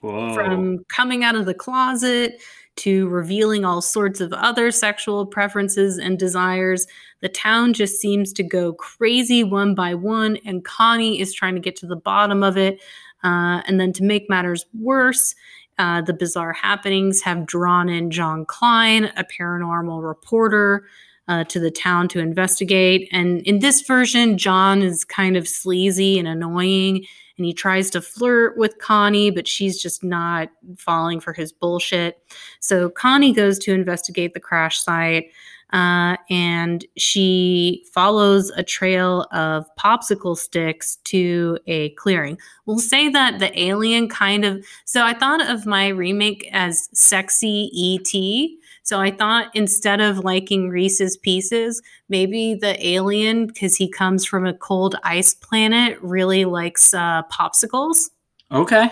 Whoa. from coming out of the closet to revealing all sorts of other sexual preferences and desires. The town just seems to go crazy one by one, and Connie is trying to get to the bottom of it. Uh, and then to make matters worse, uh, the bizarre happenings have drawn in John Klein, a paranormal reporter, uh, to the town to investigate. And in this version, John is kind of sleazy and annoying and he tries to flirt with Connie, but she's just not falling for his bullshit. So Connie goes to investigate the crash site. Uh, and she follows a trail of popsicle sticks to a clearing. We'll say that the alien kind of. So I thought of my remake as sexy ET. So I thought instead of liking Reese's Pieces, maybe the alien, because he comes from a cold ice planet, really likes uh, popsicles. Okay.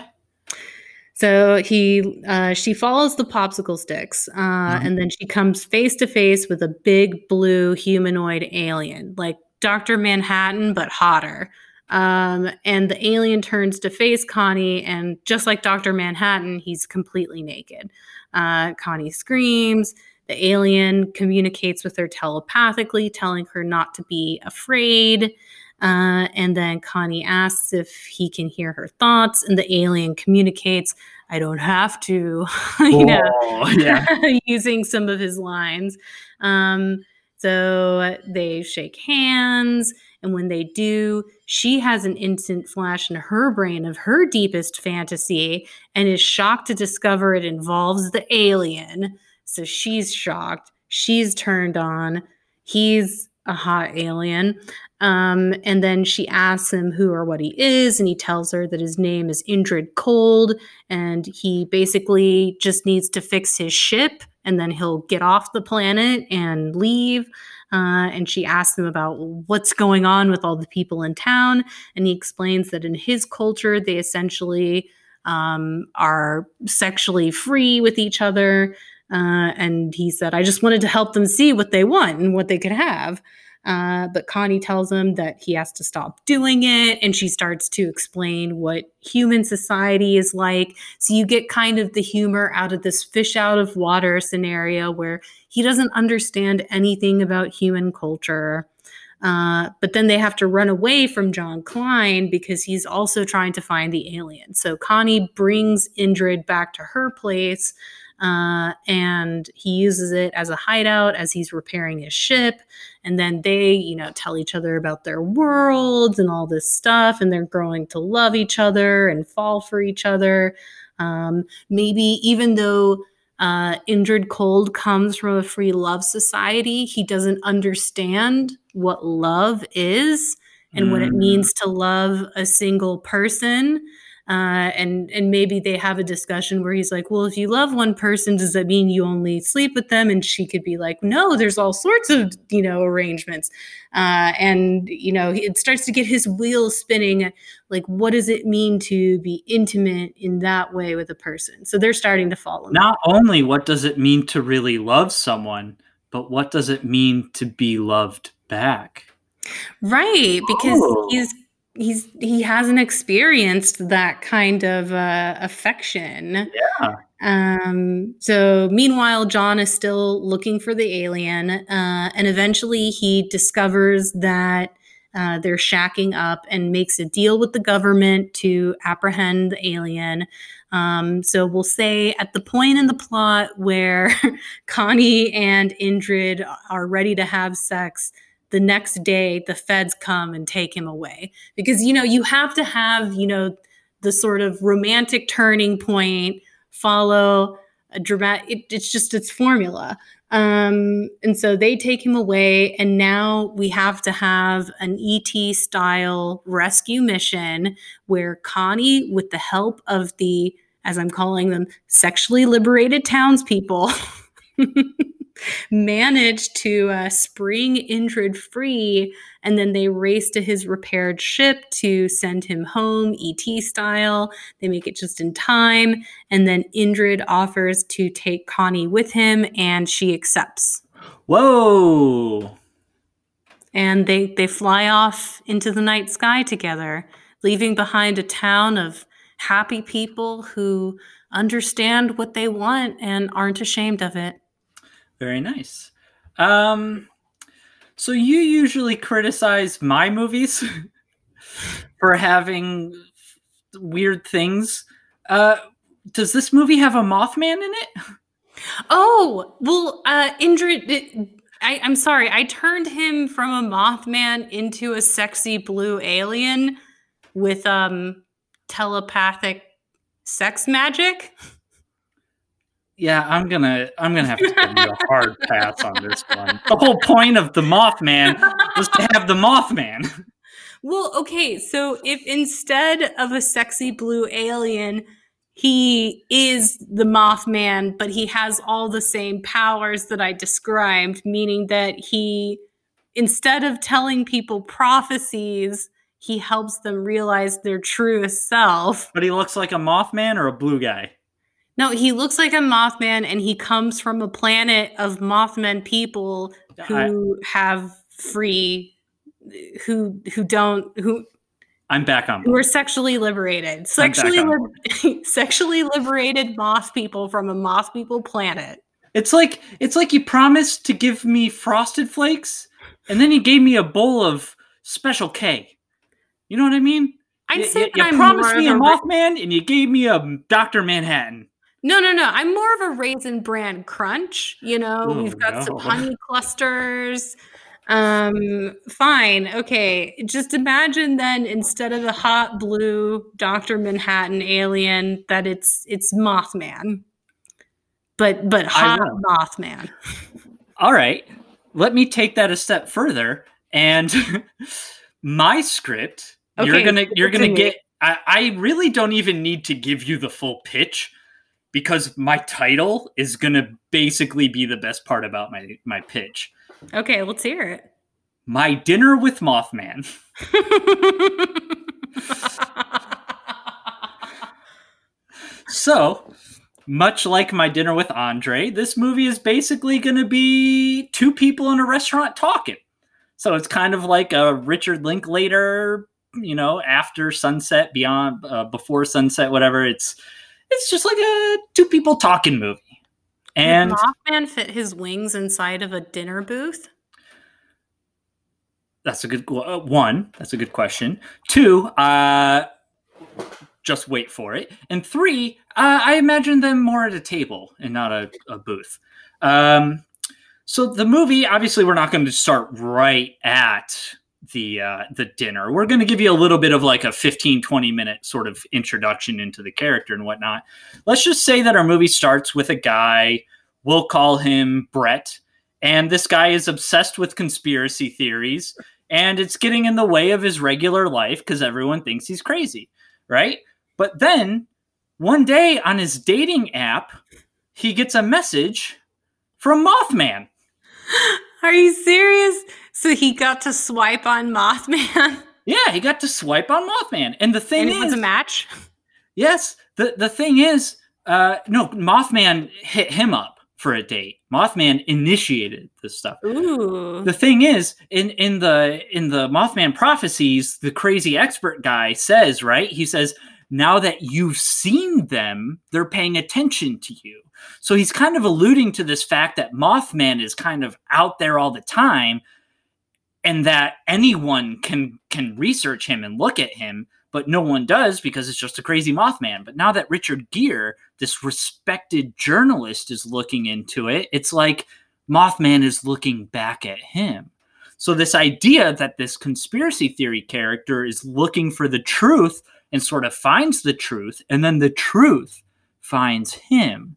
So he, uh, she follows the popsicle sticks, uh, Mhm. and then she comes face to face with a big blue humanoid alien, like Doctor Manhattan but hotter. Um, and the alien turns to face Connie, and just like Doctor Manhattan, he's completely naked. Uh, Connie screams. The alien communicates with her telepathically, telling her not to be afraid. Uh, and then Connie asks if he can hear her thoughts, and the alien communicates, I don't have to, you know, Oh, yeah. using some of his lines. Um, So they shake hands. And when they do, she has an instant flash in her brain of her deepest fantasy and is shocked to discover it involves the alien. So she's shocked. She's turned on. He's a hot alien. Um, and then she asks him who or what he is, and he tells her that his name is Indrid Cold, and he basically just needs to fix his ship, and then he'll get off the planet and leave. Uh, and she asks him about what's going on with all the people in town, and he explains that in his culture, they essentially um, are sexually free with each other. Uh, and he said, I just wanted to help them see what they want and what they could have. Uh, but Connie tells him that he has to stop doing it. And she starts to explain what human society is like. So you get kind of the humor out of this fish out of water scenario where he doesn't understand anything about human culture. Uh, but then they have to run away from John Klein because he's also trying to find the alien. So Connie brings Indrid back to her place uh, and he uses it as a hideout as he's repairing his ship. And then they, you know, tell each other about their worlds and all this stuff, and they're growing to love each other and fall for each other. Um, maybe even though uh, Indrid Cold comes from a free love society, he doesn't understand what love is and mm. what it mm. means to love a single person uh, and and maybe they have a discussion where he's like, well, if you love one person, does that mean you only sleep with them? And she could be like, no, there's all sorts of you know arrangements, uh, and you know it starts to get his wheels spinning. Like, what does it mean to be intimate in that way with a person? So they're starting to fall. Not only what does it mean to really love someone, but what does it mean to be loved back? Right, because oh. he's he's he hasn't experienced that kind of uh, affection. Yeah. Um, so meanwhile, John is still looking for the alien, uh, and eventually he discovers that uh, they're shacking up and makes a deal with the government to apprehend the alien. Um, so we'll say at the point in the plot where Connie and Indrid are ready to have sex, the next day the feds come and take him away. Because you know you have to have you know the sort of romantic turning point follow a dramatic it, it's just its formula. Um, and so they take him away and now we have to have an et style rescue mission where connie with the help of the as i'm calling them sexually liberated townspeople managed to uh, spring Indrid free, and then they race to his repaired ship to send him home, ET style. They make it just in time, and then Indrid offers to take Connie with him, and she accepts. Whoa! And they they fly off into the night sky together, leaving behind a town of happy people who understand what they want and aren't ashamed of it. Very nice. Um, so you usually criticize my movies for having weird things. Uh, does this movie have a Mothman in it? Oh well, uh. I, I'm sorry. I turned him from a Mothman into a sexy blue alien with um telepathic sex magic yeah, I'm gonna I'm gonna have to give you a hard pass on this one. The whole point of the Mothman was to have the Mothman. Well, okay, so if instead of a sexy blue alien, he is the Mothman, but he has all the same powers that I described, meaning that he, instead of telling people prophecies, he helps them realize their truest self. But he looks like a Mothman or a blue guy? No, he looks like a Mothman, and he comes from a planet of Mothman people who I, have free, who who don't who. I'm back on. Who are sexually liberated, sexually li- sexually liberated moth people from a moth people planet. It's like it's like you promised to give me frosted flakes, and then you gave me a bowl of Special K. You know what I mean? I'd say you, you promised me a Mothman, and you gave me a Doctor Manhattan. No, no, no. I'm more of a raisin bran crunch. You know, Oh, we've got some honey clusters. Um, fine. Okay. Just imagine then instead of the hot blue Dr. Manhattan alien, that it's it's Mothman. But but hot. Mothman. All right, let me take that a step further. And my script, you're gonna you're gonna get. I, I really don't even need to give you the full pitch because my title is gonna basically be the best part about my my pitch. Okay, let's hear it. My dinner with Mothman. So, much like my dinner with Andre, this movie is basically going to be two people in a restaurant talking. So it's kind of like a Richard Linklater, you know, after sunset, beyond, uh, before sunset, whatever. It's it's just like a two people talking movie. And Mothman fit his wings inside of a dinner booth? that's a good uh, one. That's a good question. Two, uh, just wait for it. And three, uh, I imagine them more at a table and not a, a booth. Um, so the movie, obviously, we're not going to start right at the uh, the dinner. We're going to give you a little bit of like a 15, 20 minute sort of introduction into the character and whatnot. Let's just say that our movie starts with a guy. We'll call him Brett. And this guy is obsessed with conspiracy theories and it's getting in the way of his regular life because everyone thinks he's crazy, right? But then one day on his dating app, he gets a message from Mothman. Are you serious? So he got to swipe on Mothman Yeah, he got to swipe on Mothman. And the thing and it is, was a match? yes, the, the thing is, uh, no, Mothman hit him up for a date. Mothman initiated this stuff. Ooh. the thing is in in the in the mothman prophecies the crazy expert guy says right he says now that you've seen them they're paying attention to you so he's kind of alluding to this fact that mothman is kind of out there all the time and that anyone can can research him and look at him but no one does because it's just a crazy mothman but now that richard gere this respected journalist is looking into it it's like Mothman is looking back at him. So, this idea that this conspiracy theory character is looking for the truth and sort of finds the truth, and then the truth finds him.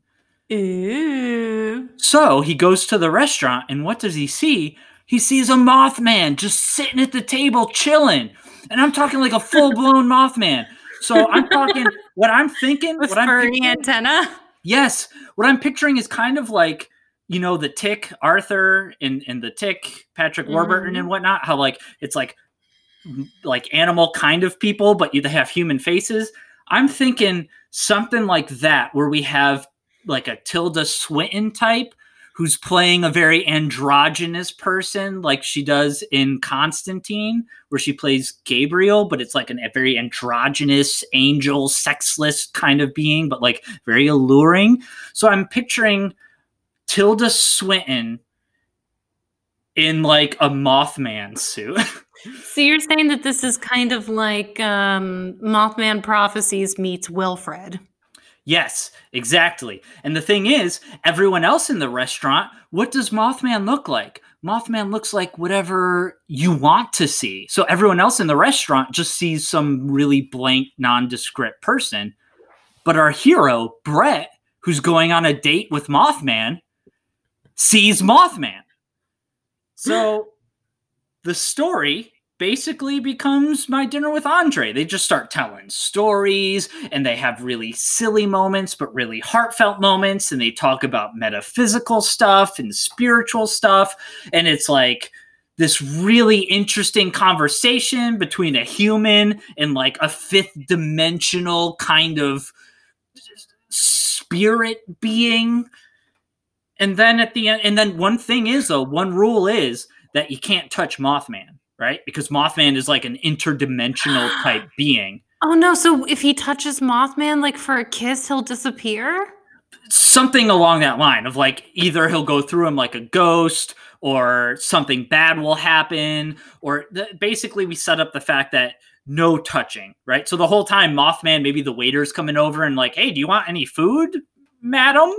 Ooh. So, he goes to the restaurant, and what does he see? He sees a Mothman just sitting at the table chilling. And I'm talking like a full blown Mothman. So, I'm talking what I'm thinking, With what I'm picturing- antenna. Yes. What I'm picturing is kind of like, you know, the tick, Arthur and, and the tick, Patrick Warburton Mhm. and whatnot, how like it's like like animal kind of people, but you they have human faces. I'm thinking something like that, where we have like a Tilda Swinton type who's playing a very androgynous person, like she does in Constantine, where she plays Gabriel, but it's like an, a very androgynous, angel, sexless kind of being, but like very alluring. So I'm picturing Tilda Swinton in like a Mothman suit. So you're saying that this is kind of like um, Mothman Prophecies meets Wilfred. Yes, exactly. And the thing is, everyone else in the restaurant, what does Mothman look like? Mothman looks like whatever you want to see. So everyone else in the restaurant just sees some really blank, nondescript person. But our hero, Brett, who's going on a date with Mothman, sees Mothman. So the story basically becomes my dinner with Andre. They just start telling stories and they have really silly moments, but really heartfelt moments. And they talk about metaphysical stuff and spiritual stuff. And it's like this really interesting conversation between a human and like a fifth dimensional kind of spirit being. And then at the end, and then one thing is though, one rule is that you can't touch Mothman, right? Because Mothman is like an interdimensional type being. Oh no! So if he touches Mothman, like for a kiss, he'll disappear. Something along that line of like either he'll go through him like a ghost or something bad will happen or th- basically we set up the fact that no touching, right? So the whole time Mothman maybe the waiter's coming over and like, "Hey, do you want any food?" madam?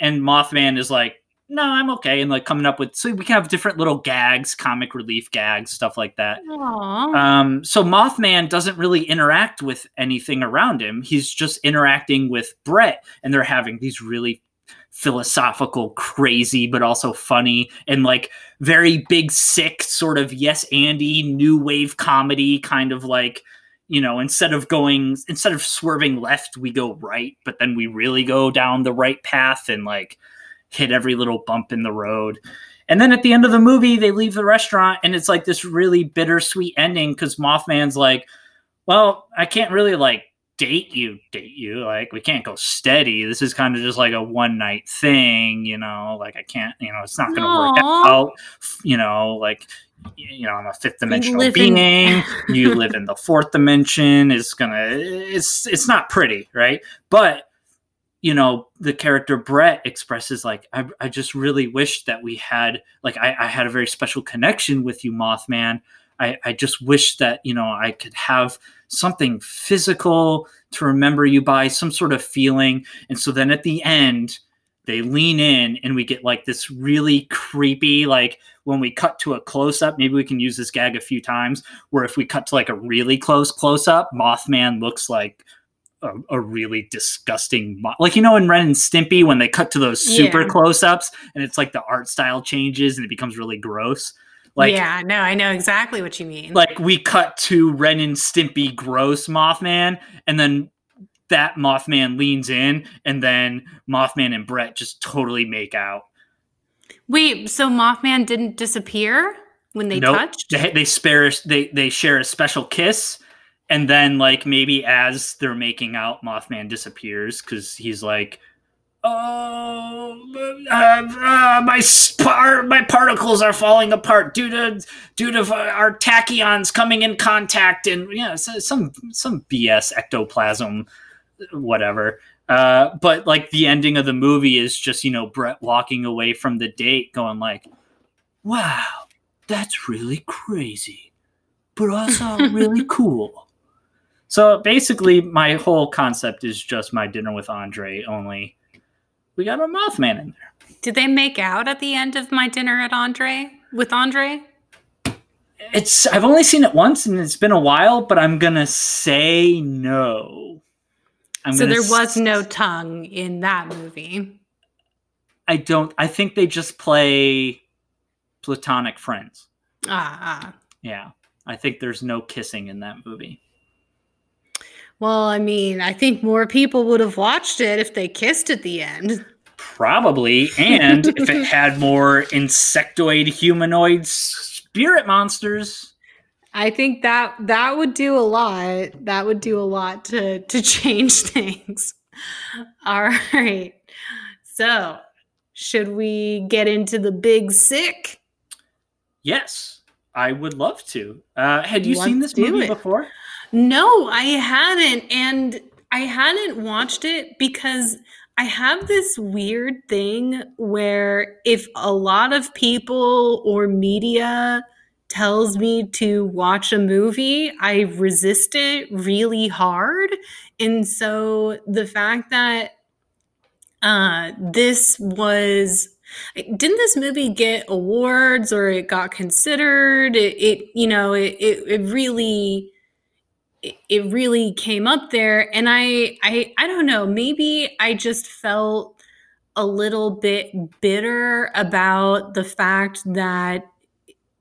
And Mothman is like, no, I'm okay. And like coming up with, so we can have different little gags, comic relief gags, stuff like that. Aww. Um, so Mothman doesn't really interact with anything around him. He's just interacting with Brett, and they're having these really philosophical, crazy, but also funny and like very big, sick sort of yes, Andy new wave comedy kind of like you know instead of going instead of swerving left we go right but then we really go down the right path and like hit every little bump in the road. And then at the end of the movie they leave the restaurant and it's like this really bittersweet ending because mothman's like well i can't really like date you date you. Like we can't go steady. This is kind of just like a one night thing you know? Like i can't you know it's not gonna work out you know? Like you know i'm a fifth dimensional in- being. You live in the fourth dimension. It's gonna it's it's not pretty right? But you know the character brett expresses like i, I just really wish that we had like I, I had a very special connection with you mothman. I, I just wish that you know i could have something physical to remember you by some sort of feeling. And so then at the end they lean in and we get like this really creepy like when we cut to a close up maybe we can use this gag a few times where if we cut to like a really close close up mothman looks like a, a really disgusting mo- like you know in ren and stimpy when they cut to those super Yeah. close ups and it's like the art style changes and it becomes really gross like yeah, no, I know exactly what you mean. like we cut to Ren and Stimpy gross Mothman, and then that Mothman leans in, and then Mothman and Brett just totally make out. Wait, so Mothman didn't disappear when they Nope. touched? They they spare they they share a special kiss, and then like maybe as they're making out, Mothman disappears because he's like. Oh, uh, uh, my spar- my particles are falling apart due to due to uh, our tachyons coming in contact and yeah, so- some some BS ectoplasm, whatever. Uh, but like the ending of the movie is just you know Brett walking away from the date, going like, "Wow, that's really crazy, but also really cool." So basically, my whole concept is just my dinner with Andre. Only we got a Mothman in there. Did they make out at the end of my dinner at Andre with Andre? It's I've only seen it once and it's been a while, but I'm gonna say no. I'm so there s- was no tongue in that movie. I don't. I think they just play platonic friends. Ah, ah. Yeah, I think there's no kissing in that movie. Well, I mean, I think more people would have watched it if they kissed at the end. Probably, and if it had more insectoid humanoid spirit monsters. I think that that would do a lot. That would do a lot to to change things. All right. So, should we get into the big sick? Yes, I would love to. Uh, had you seen this Let's movie it. before? No, I hadn't. And I hadn't watched it because I have this weird thing where if a lot of people or media tells me to watch a movie, I resist it really hard. And so the fact that uh, this was didn't this movie get awards or it got considered it, it you know it, it, it really it, really came up there and I, I i don't know maybe i just felt a little bit bitter about the fact that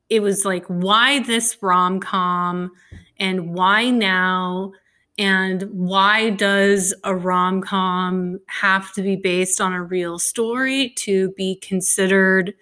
it was like why this rom-com and why now and why does a rom-com have to be based on a real story to be considered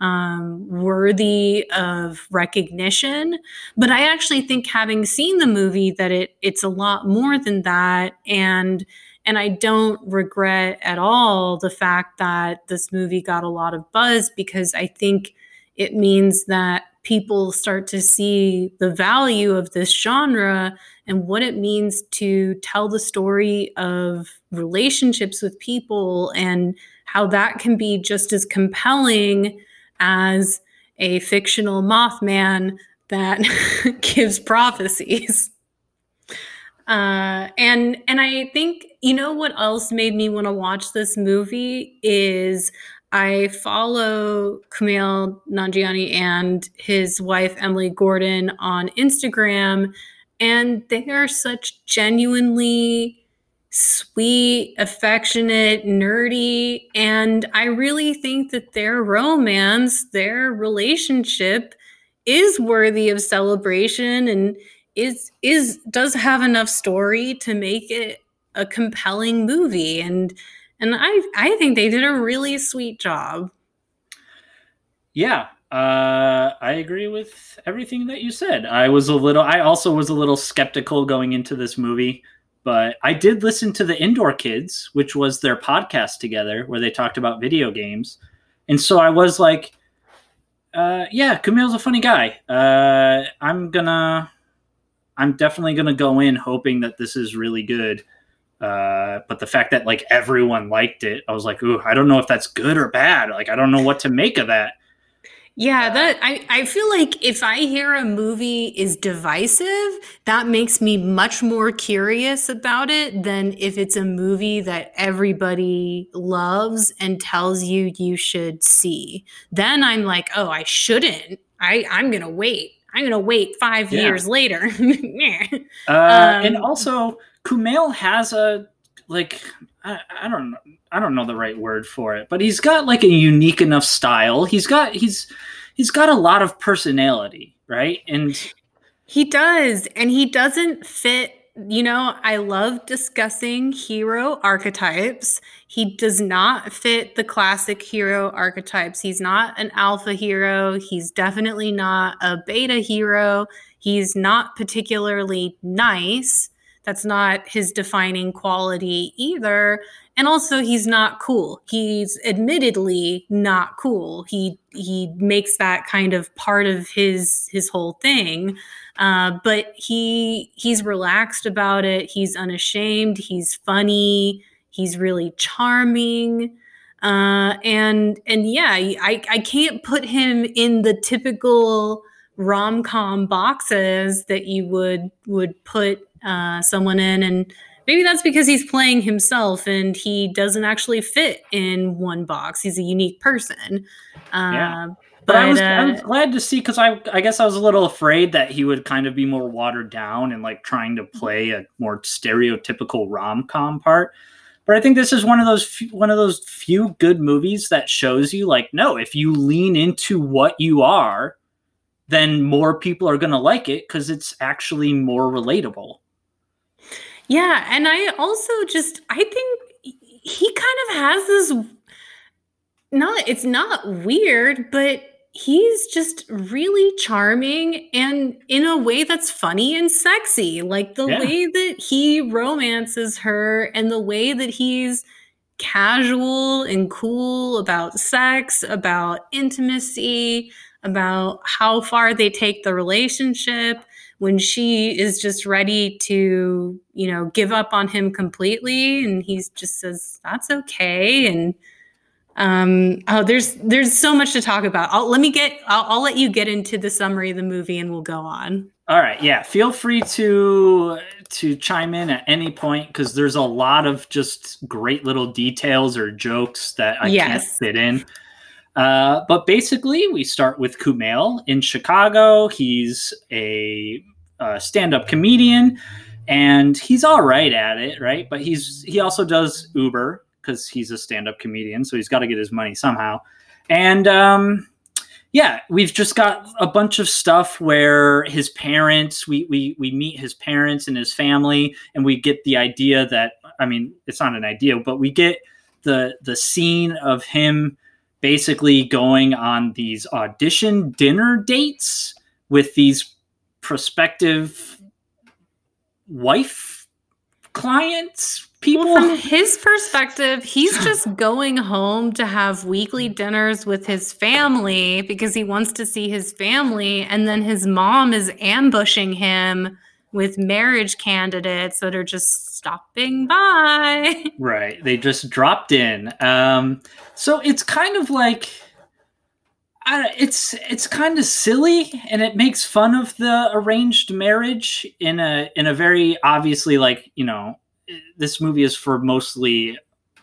um, worthy of recognition. But i actually think having seen the movie that it it's a lot more than that. And and i don't regret at all the fact that this movie got a lot of buzz because i think it means that people start to see the value of this genre and what it means to tell the story of relationships with people and how that can be just as compelling as a fictional Mothman that gives prophecies. Uh, and and I think you know what else made me want to watch this movie is I follow Kumail Nanjiani and his wife Emily Gordon on Instagram, and they are such genuinely sweet, affectionate, nerdy, and I really think that their romance, their relationship is worthy of celebration and is is does have enough story to make it a compelling movie and and I I think they did a really sweet job. Yeah, uh, I agree with everything that you said. I was a little, I also was a little skeptical going into this movie, but I did listen to the Indoor Kids, which was their podcast together where they talked about video games, and so I was like, uh, yeah, Kumail's a funny guy. Uh, I'm gonna, I'm definitely gonna go in hoping that this is really good. Uh, but the fact that like everyone liked it, I was like, ooh, I don't know if that's good or bad. Like, I don't know what to make of that. Yeah, that I, I feel like if I hear a movie is divisive, that makes me much more curious about it than if it's a movie that everybody loves and tells you you should see. Then I'm like, oh, I shouldn't. I, I'm gonna wait. I'm gonna wait five yeah. years later. uh, um, and also, Kumail has a like I, I don't I don't know the right word for it, but he's got like a unique enough style. He's got he's he's got a lot of personality, right? And he does, and he doesn't fit. You know, I love discussing hero archetypes. He does not fit the classic hero archetypes. He's not an alpha hero. He's definitely not a beta hero. He's not particularly nice that's not his defining quality either. And also he's not cool. He's admittedly not cool. He he makes that kind of part of his his whole thing. Uh, but he he's relaxed about it. He's unashamed. He's funny. He's really charming. Uh, and and yeah, I I can't put him in the typical rom com boxes that you would would put uh, someone in, and maybe that's because he's playing himself and he doesn't actually fit in one box. He's a unique person. Uh, yeah. But, but I, was, uh, I was glad to see because I I guess I was a little afraid that he would kind of be more watered down and like trying to play a more stereotypical rom com part. But I think this is one of those few, one of those few good movies that shows you like no, if you lean into what you are, then more people are going to like it because it's actually more relatable. Yeah, and I also just I think he kind of has this not it's not weird, but he's just really charming and in a way that's funny and sexy. Like the yeah. way that he romances her and the way that he's casual and cool about sex, about intimacy, about how far they take the relationship when she is just ready to, you know, give up on him completely and he just says that's okay and um oh there's there's so much to talk about. I'll let me get I'll, I'll let you get into the summary of the movie and we'll go on. All right, yeah, feel free to to chime in at any point because there's a lot of just great little details or jokes that I yes. can't fit in. Uh, but basically, we start with Kumail in Chicago. He's a, a stand-up comedian, and he's all right at it, right? But he's he also does Uber because he's a stand-up comedian, so he's got to get his money somehow. And um, yeah, we've just got a bunch of stuff where his parents, we we we meet his parents and his family, and we get the idea that I mean, it's not an idea, but we get the the scene of him basically going on these audition dinner dates with these prospective wife clients people well, from his perspective he's just going home to have weekly dinners with his family because he wants to see his family and then his mom is ambushing him with marriage candidates that are just stopping by. Right. They just dropped in. Um, so it's kind of like It's it's kind of silly and it makes fun of the arranged marriage in a in a very obviously like you know this movie is for mostly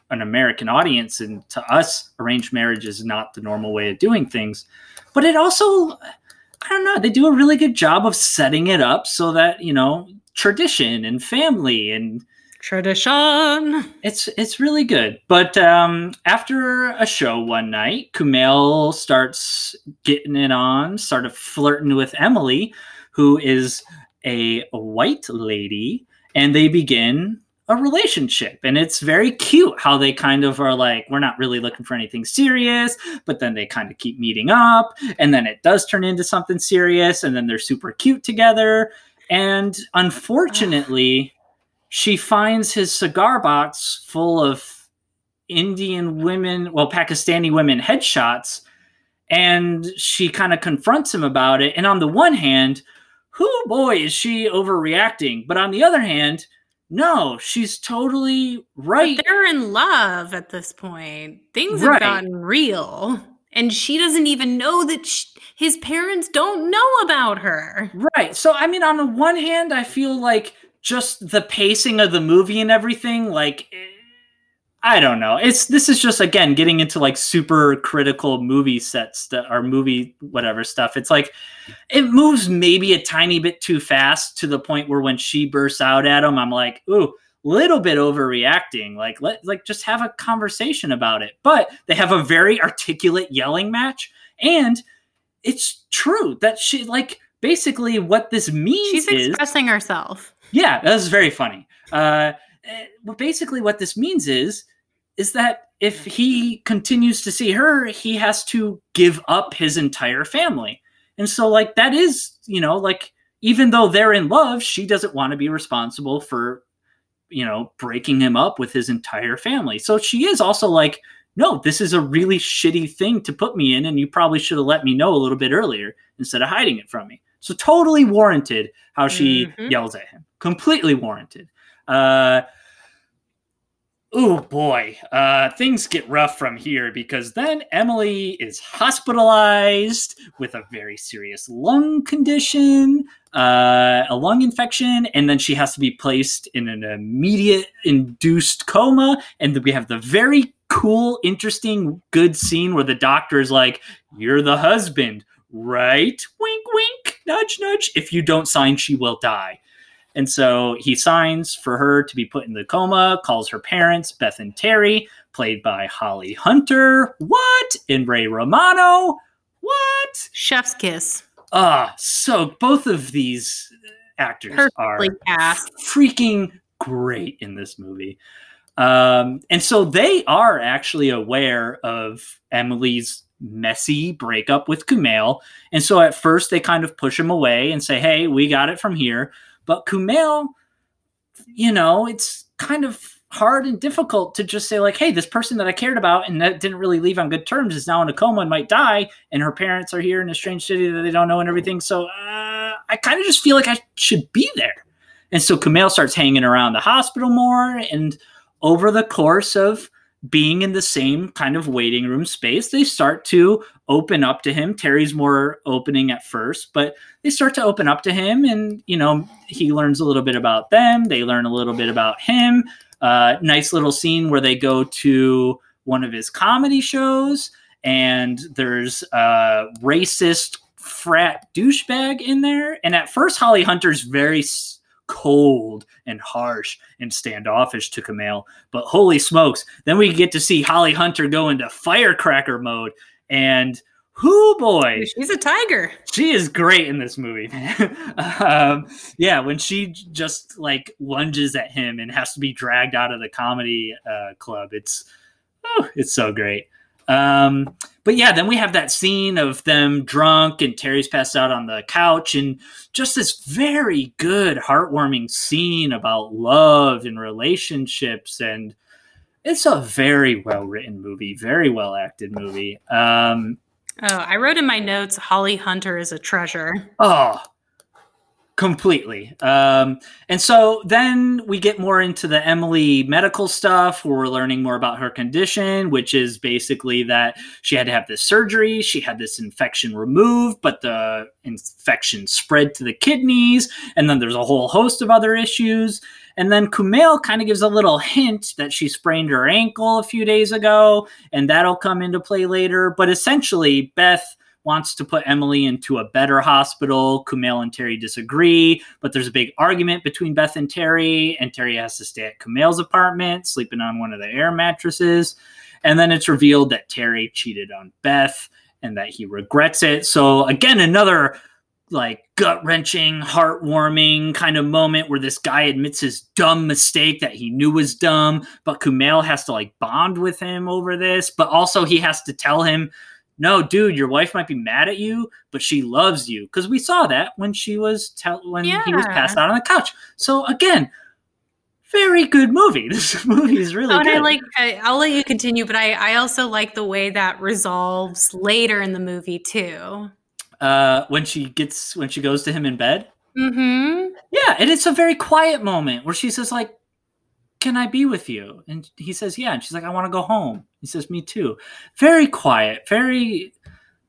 an American audience and to us arranged marriage is not the normal way of doing things. But it also I don't know they do a really good job of setting it up so that you know tradition and family and Tradition. it's it's really good. But um, after a show one night, Kumail starts getting it on, sort of flirting with Emily, who is a white lady, and they begin a relationship. And it's very cute how they kind of are like, we're not really looking for anything serious, but then they kind of keep meeting up, and then it does turn into something serious, and then they're super cute together. And unfortunately, she finds his cigar box full of Indian women, well, Pakistani women headshots, and she kind of confronts him about it. And on the one hand, who boy is she overreacting? But on the other hand, no, she's totally right. But they're in love at this point. Things have gotten real. And she doesn't even know that sh- his parents don't know about her. Right. So I mean, on the one hand, I feel like just the pacing of the movie and everything, like eh, I don't know. It's this is just again getting into like super critical movie sets that or movie whatever stuff. It's like it moves maybe a tiny bit too fast to the point where when she bursts out at him, I'm like, ooh, little bit overreacting. Like let like just have a conversation about it. But they have a very articulate yelling match, and it's true that she like basically what this means She's is expressing herself. Yeah, that was very funny. Uh, eh, well, basically, what this means is is that if he continues to see her, he has to give up his entire family, and so like that is you know like even though they're in love, she doesn't want to be responsible for you know breaking him up with his entire family. So she is also like. No, this is a really shitty thing to put me in, and you probably should have let me know a little bit earlier instead of hiding it from me. So totally warranted how she Mhm. yells at him. Completely warranted. Uh, oh boy, uh, things get rough from here because then Emily is hospitalized with a very serious lung condition, uh, a lung infection, and then she has to be placed in an immediate induced coma. And we have the very cool, interesting, good scene where the doctor is like, "You're the husband." Right? Wink, wink, nudge, nudge. If you don't sign, she will die. And so he signs for her to be put in the coma, calls her parents, Beth and Terry, played by Holly Hunter. What? And Ray Romano. What? Chef's kiss. Ah, so both of these actors are Perfectly cast. freaking great in this movie. Um, and so they are actually aware of Emily's messy breakup with Kumail. And so at first they kind of push him away and say, hey, we got it from here. But Kumail, you know, it's kind of hard and difficult to just say, like, hey, this person that I cared about and that didn't really leave on good terms is now in a coma and might die. And her parents are here in a strange city that they don't know and everything. So uh, I kind of just feel like I should be there. And so Kumail starts hanging around the hospital more. And over the course of being in the same kind of waiting room space, they start to open up to him. Terry's more opening at first, but they start to open up to him. And, you know, he learns a little bit about them. They learn a little bit about him. Uh, nice little scene where they go to one of his comedy shows, and there's a racist frat douchebag in there. And at first, Holly Hunter's very cold and harsh and standoffish to Kumail. But holy smokes, then we get to see Holly Hunter go into firecracker mode. And whoo boy, She's a tiger. she is great in this movie, um, yeah, when she just like lunges at him and has to be dragged out of the comedy uh, club, it's oh, it's so great. Um, but yeah, then we have that scene of them drunk and Terry's passed out on the couch, and just this very good, heartwarming scene about love and relationships, and it's a very well written movie, very well acted movie. Um, Oh, I wrote in my notes Holly Hunter is a treasure. Oh, completely. Um, and so then we get more into the Emily medical stuff where we're learning more about her condition, which is basically that she had to have this surgery. She had this infection removed, but the infection spread to the kidneys. And then there's a whole host of other issues. And then Kumail kind of gives a little hint that she sprained her ankle a few days ago, and that'll come into play later. But essentially, Beth wants to put Emily into a better hospital. Kumail and Terry disagree, but there's a big argument between Beth and Terry, and Terry has to stay at Kumail's apartment, sleeping on one of the air mattresses. And then it's revealed that Terry cheated on Beth and that he regrets it. So, again, another like gut wrenching, heartwarming kind of moment where this guy admits his dumb mistake that he knew was dumb, but Kumail has to like bond with him over this, but also he has to tell him no, dude, your wife might be mad at you, but she loves you. Because we saw that when she was tell when yeah. he was passed out on the couch. So again, very good movie. This movie is really. Oh, and I like. I, I'll let you continue, but I I also like the way that resolves later in the movie too. Uh, when she gets when she goes to him in bed. Mm-hmm. Yeah, and it's a very quiet moment where she says like, "Can I be with you?" And he says, "Yeah," and she's like, "I want to go home." He says, "Me too." Very quiet, very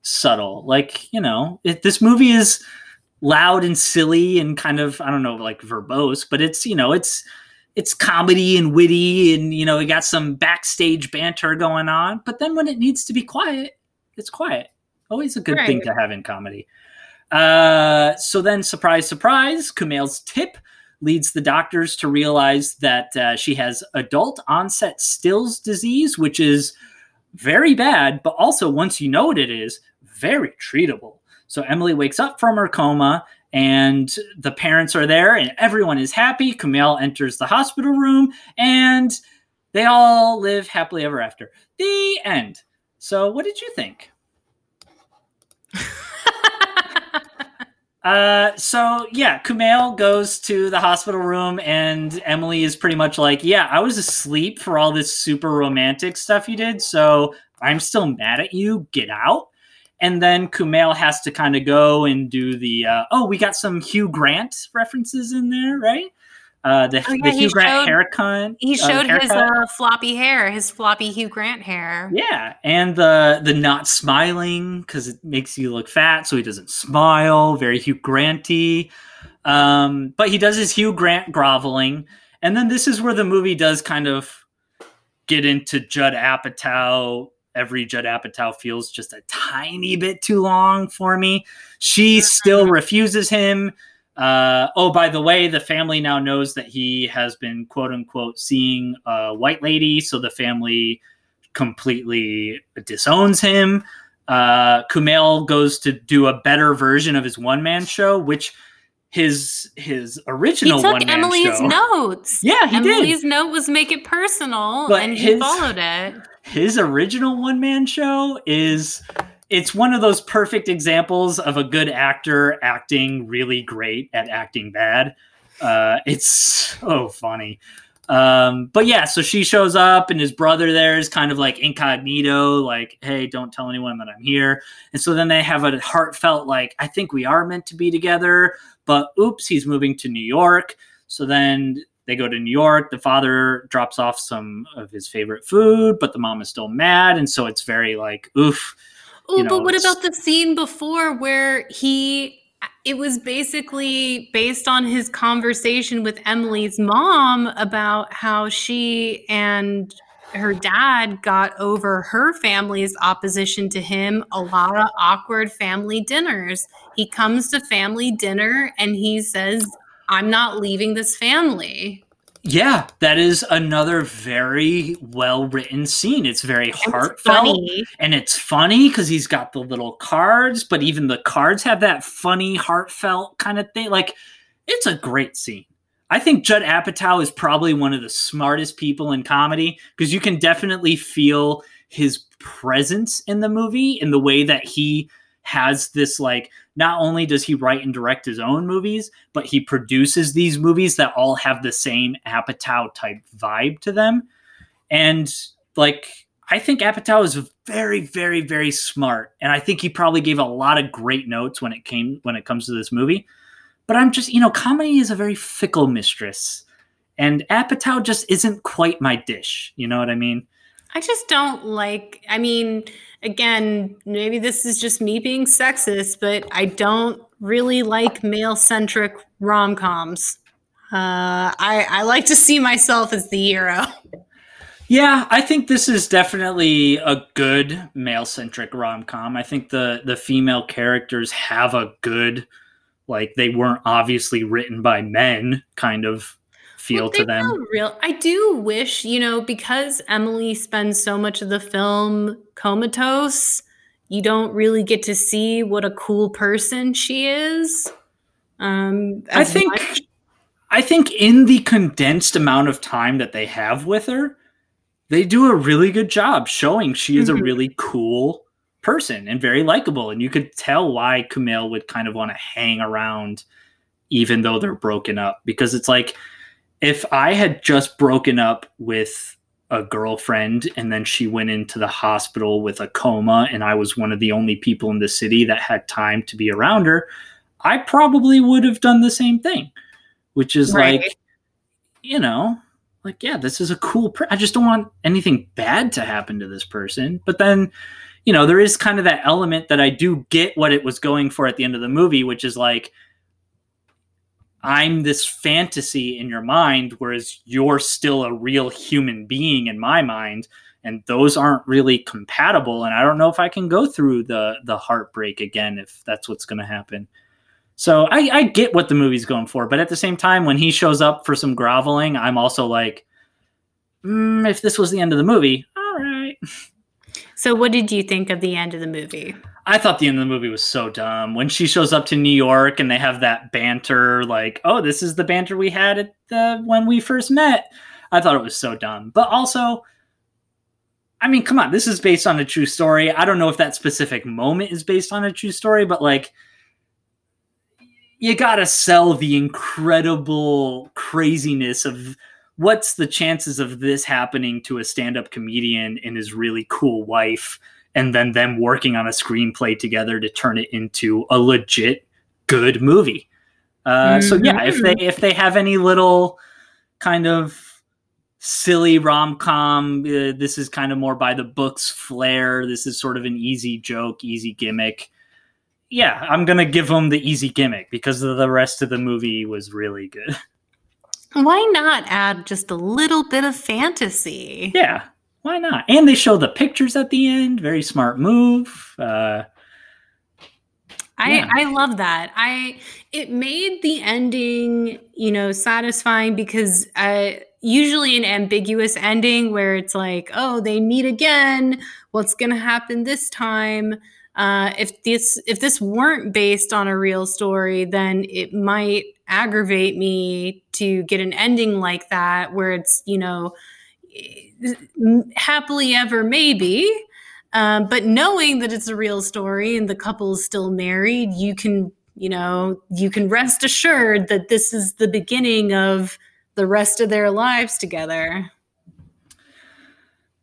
subtle. Like you know, it, this movie is loud and silly and kind of I don't know, like verbose, but it's you know, it's it's comedy and witty, and you know, we got some backstage banter going on. But then when it needs to be quiet, it's quiet. Always a good right. thing to have in comedy. Uh, so then, surprise, surprise, Kumail's tip leads the doctors to realize that uh, she has adult onset Still's disease, which is very bad, but also once you know what it is, very treatable. So Emily wakes up from her coma and the parents are there and everyone is happy. Kumail enters the hospital room and they all live happily ever after. The end. So, what did you think? Uh, so yeah, Kumail goes to the hospital room, and Emily is pretty much like, "Yeah, I was asleep for all this super romantic stuff you did, so I'm still mad at you. Get out." And then Kumail has to kind of go and do the, uh, "Oh, we got some Hugh Grant references in there, right?" Uh, the, oh, yeah, the Hugh Grant showed, haircut. He uh, showed uh, his uh, floppy hair, his floppy Hugh Grant hair. Yeah, and the the not smiling because it makes you look fat, so he doesn't smile. Very Hugh Granty. Um, but he does his Hugh Grant groveling, and then this is where the movie does kind of get into Judd Apatow. Every Judd Apatow feels just a tiny bit too long for me. She still refuses him uh, oh, by the way, the family now knows that he has been quote unquote seeing a white lady, so the family completely disowns him. Uh, Kumail goes to do a better version of his one man show, which his his original one. he took Emily's show, notes. Yeah, he Emily's did. Emily's note was make it personal, but and his, he followed it. His original one man show is it's one of those perfect examples of a good actor acting really great at acting bad. Uh, it's so funny. Um, but yeah, so she shows up, and his brother there is kind of like incognito, like, hey, don't tell anyone that I'm here. And so then they have a heartfelt, like, I think we are meant to be together, but oops, he's moving to New York. So then they go to New York. The father drops off some of his favorite food, but the mom is still mad. And so it's very like, oof Oh, but what about the scene before where he it was basically based on his conversation with Emily's mom about how she and her dad got over her family's opposition to him a lot of awkward family dinners. He comes to family dinner and he says, I'm not leaving this family. Yeah, that is another very well written scene. It's very heartfelt and it's funny because he's got the little cards, but even the cards have that funny, heartfelt kind of thing. Like, it's a great scene. I think Judd Apatow is probably one of the smartest people in comedy because you can definitely feel his presence in the movie in the way that he has this like not only does he write and direct his own movies, but he produces these movies that all have the same Apatow type vibe to them. And like I think Apatow is very, very, very smart. And I think he probably gave a lot of great notes when it came when it comes to this movie. but I'm just, you know, comedy is a very fickle mistress. And Apatow just isn't quite my dish. You know what I mean? I just don't like, I mean, again, maybe this is just me being sexist, but I don't really like male centric rom coms. Uh, I, I like to see myself as the hero. Yeah, I think this is definitely a good male centric rom com. I think the the female characters have a good, like they weren't obviously written by men kind of feel to them. Real. I do wish you know because Emily spends so much of the film comatose. You don't really get to see what a cool person she is. Um, I think. Much. I think in the condensed amount of time that they have with her, they do a really good job showing she is mm-hmm. a really cool person and very likable. And you could tell why Kumail would kind of want to hang around even though they're broken up. Because it's like if I had just broken up with a girlfriend and then she went into the hospital with a coma and I was one of the only people in the city that had time to be around her, I probably would have done the same thing. Which is right. like, you know, like yeah this is a cool per- i just don't want anything bad to happen to this person but then you know there is kind of that element that i do get what it was going for at the end of the movie which is like i'm this fantasy in your mind whereas you're still a real human being in my mind and those aren't really compatible and i don't know if i can go through the the heartbreak again if that's what's going to happen so I, I get what the movie's going for, but at the same time, when he shows up for some groveling, I'm also like, mm, if this was the end of the movie, all right. So, what did you think of the end of the movie? I thought the end of the movie was so dumb. When she shows up to New York and they have that banter, like, oh, this is the banter we had at the when we first met. I thought it was so dumb. But also, I mean, come on, this is based on a true story. I don't know if that specific moment is based on a true story, but like you gotta sell the incredible craziness of what's the chances of this happening to a stand-up comedian and his really cool wife and then them working on a screenplay together to turn it into a legit good movie uh, mm-hmm. so yeah if they if they have any little kind of silly rom-com uh, this is kind of more by the books flair this is sort of an easy joke easy gimmick yeah, I'm gonna give them the easy gimmick because the rest of the movie was really good. Why not add just a little bit of fantasy? Yeah, why not? And they show the pictures at the end. Very smart move. Uh, I yeah. I love that. I it made the ending, you know, satisfying because uh, usually an ambiguous ending where it's like, oh, they meet again. What's gonna happen this time? Uh, if this if this weren't based on a real story, then it might aggravate me to get an ending like that, where it's you know happily ever maybe. Um, but knowing that it's a real story and the couple's still married, you can you know you can rest assured that this is the beginning of the rest of their lives together.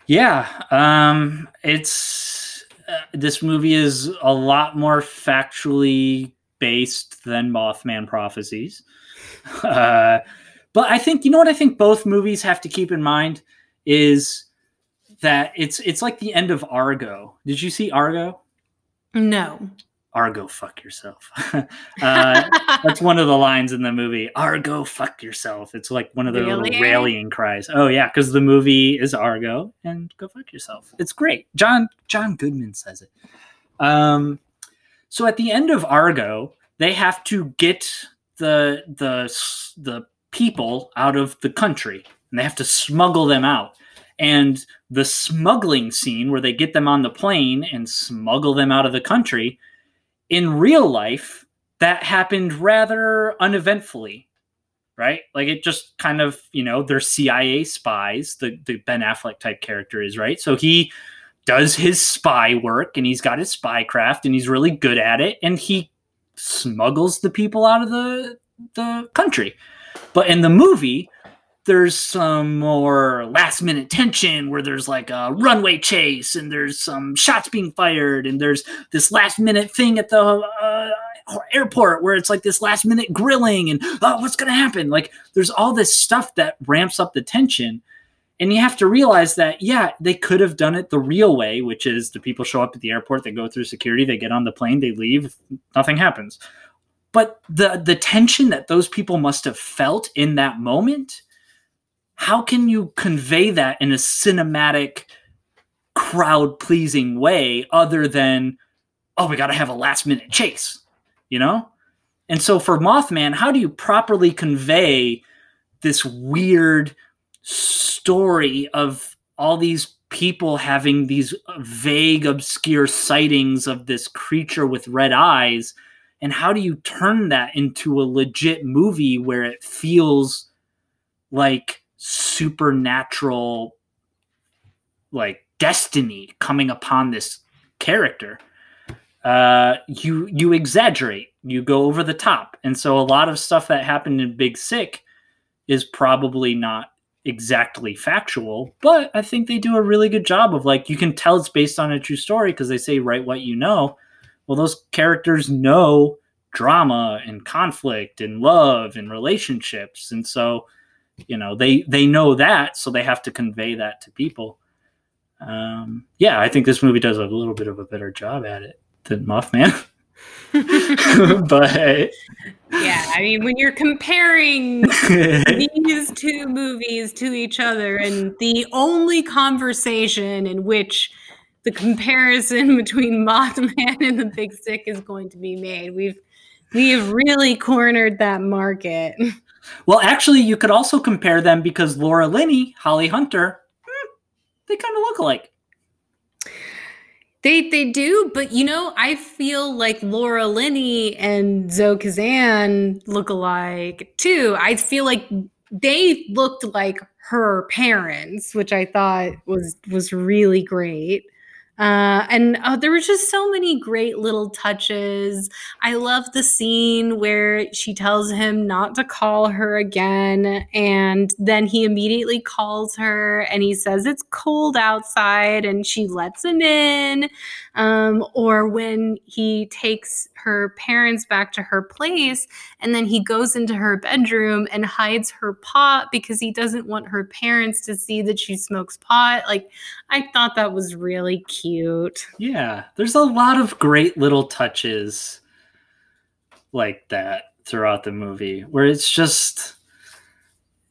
Yeah, um, it's uh, this movie is a lot more factually based than Mothman Prophecies. Uh, but I think you know what I think both movies have to keep in mind is that it's it's like the end of Argo. Did you see Argo? No. Argo, fuck yourself. uh, that's one of the lines in the movie. Argo, fuck yourself. It's like one of the really? little rallying cries. Oh yeah, because the movie is Argo and go fuck yourself. It's great. John John Goodman says it. Um, so at the end of Argo, they have to get the the the people out of the country, and they have to smuggle them out. And the smuggling scene where they get them on the plane and smuggle them out of the country in real life, that happened rather uneventfully, right? Like it just kind of, you know, they're CIA spies, the, the Ben Affleck type character is, right? So he does his spy work and he's got his spy craft and he's really good at it and he smuggles the people out of the the country. But in the movie, there's some more last minute tension where there's like a runway chase and there's some shots being fired and there's this last minute thing at the uh, airport where it's like this last minute grilling and oh, what's going to happen? Like there's all this stuff that ramps up the tension. And you have to realize that, yeah, they could have done it the real way, which is the people show up at the airport, they go through security, they get on the plane, they leave, nothing happens. But the the tension that those people must have felt in that moment, how can you convey that in a cinematic, crowd pleasing way other than, oh, we got to have a last minute chase? you know? And so for Mothman, how do you properly convey this weird story of all these people having these vague, obscure sightings of this creature with red eyes? And how do you turn that into a legit movie where it feels like supernatural, like destiny coming upon this character? uh, you you exaggerate, you go over the top, and so a lot of stuff that happened in Big Sick is probably not exactly factual, but I think they do a really good job of like you can tell it's based on a true story because they say write what you know. Well, those characters know drama and conflict and love and relationships, and so you know they they know that, so they have to convey that to people. Um, yeah, I think this movie does a little bit of a better job at it than Mothman. but yeah, I mean, when you're comparing these two movies to each other, and the only conversation in which the comparison between Mothman and the Big Sick is going to be made, we've we have really cornered that market. Well, actually, you could also compare them because Laura Linney, Holly Hunter, hmm, they kind of look alike. They they do, but you know, I feel like Laura Linney and Zoe Kazan look alike too. I feel like they looked like her parents, which I thought was was really great. Uh, and uh, there were just so many great little touches. I love the scene where she tells him not to call her again. And then he immediately calls her and he says it's cold outside and she lets him in. Um, or when he takes her parents back to her place and then he goes into her bedroom and hides her pot because he doesn't want her parents to see that she smokes pot. Like, I thought that was really cute. Yeah, there's a lot of great little touches like that throughout the movie where it's just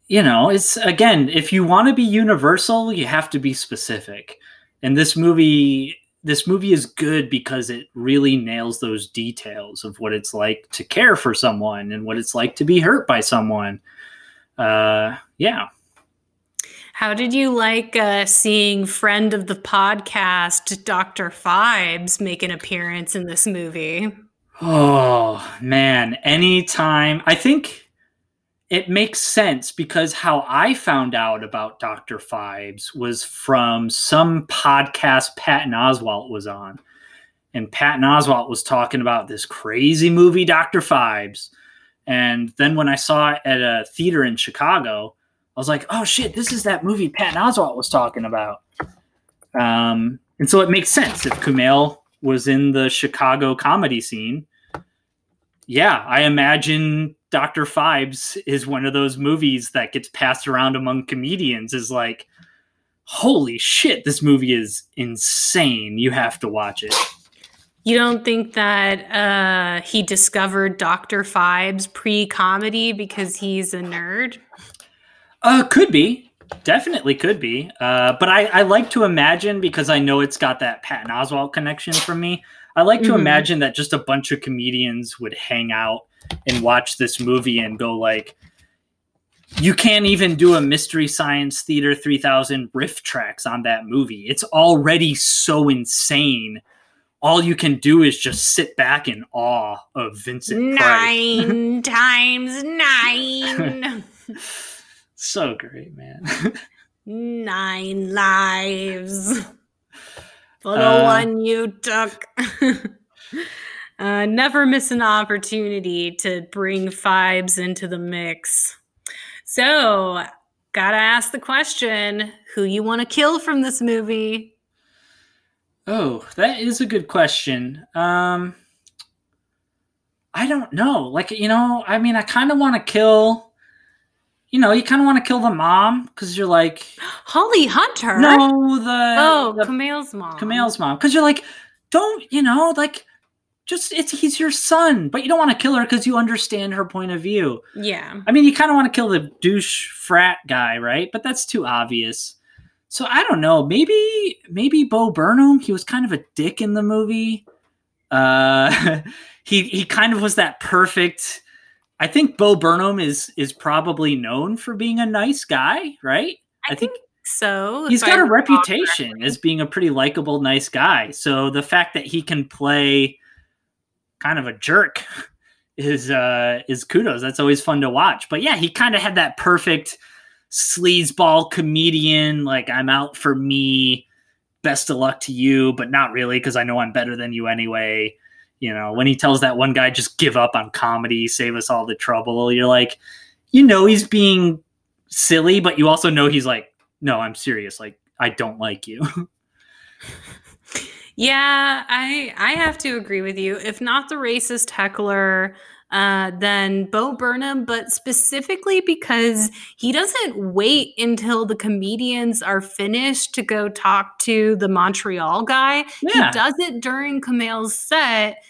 you know, it's again, if you want to be universal, you have to be specific. And this movie this movie is good because it really nails those details of what it's like to care for someone and what it's like to be hurt by someone. Uh, yeah. How did you like uh, seeing friend of the podcast, Dr. Phibes, make an appearance in this movie? Oh, man. Anytime. I think it makes sense because how I found out about Dr. Phibes was from some podcast Patton Oswalt was on. And Patton Oswalt was talking about this crazy movie, Dr. Phibes. And then when I saw it at a theater in Chicago, I was like, oh shit, this is that movie Patton Oswalt was talking about. Um, and so it makes sense if Kumail was in the Chicago comedy scene. Yeah, I imagine Dr. Phibes is one of those movies that gets passed around among comedians is like, holy shit, this movie is insane. You have to watch it. You don't think that uh, he discovered Dr. Phibes pre comedy because he's a nerd? Uh, could be. Definitely could be. Uh, but I, I like to imagine because I know it's got that Patton Oswalt connection from me. I like to mm-hmm. imagine that just a bunch of comedians would hang out and watch this movie and go like you can't even do a mystery science theater 3000 RiffTrax on that movie. It's already so insane. All you can do is just sit back in awe of vincent nine times nine. So great man. Nine lives. For the uh, one you took uh, never miss an opportunity to bring Phibes into the mix. So gotta ask the question who you want to kill from this movie? Oh, that is a good question. Um, I don't know. Like, you know, I mean, I kind of want to kill. You know, you kind of want to kill the mom because you're like Holly Hunter. no the Oh, the Kumail's mom. Kumail's mom because you're like don't you know like just it's he's your son but you don't want to kill her because you understand her point of view. Yeah. I mean, you kind of want to kill the douche frat guy, right? But that's too obvious. So I don't know. Maybe maybe Bo Burnham. He was kind of a dick in the movie. Uh, he he kind of was that perfect. I think Bo Burnham is is probably known for being a nice guy, right? I, think, so. He's got I a reputation as being a pretty likable, nice guy. So the fact that he can play kind of a jerk is uh is kudos. That's always fun to watch. But yeah, he kind of had that perfect sleazeball comedian, like I'm out for me, best of luck to you, but not really because I know I'm better than you anyway. You know, when he tells that one guy just give up on comedy, save us all the trouble, you're like, you know he's being silly, but you also know he's like, no, I'm serious. Like, I don't like you. Yeah, I I have to agree with you. If not the racist heckler, uh, then Bo Burnham, but specifically because he doesn't wait until the comedians are finished to go talk to the Montreal guy. Yeah. He does it during Kumail's set,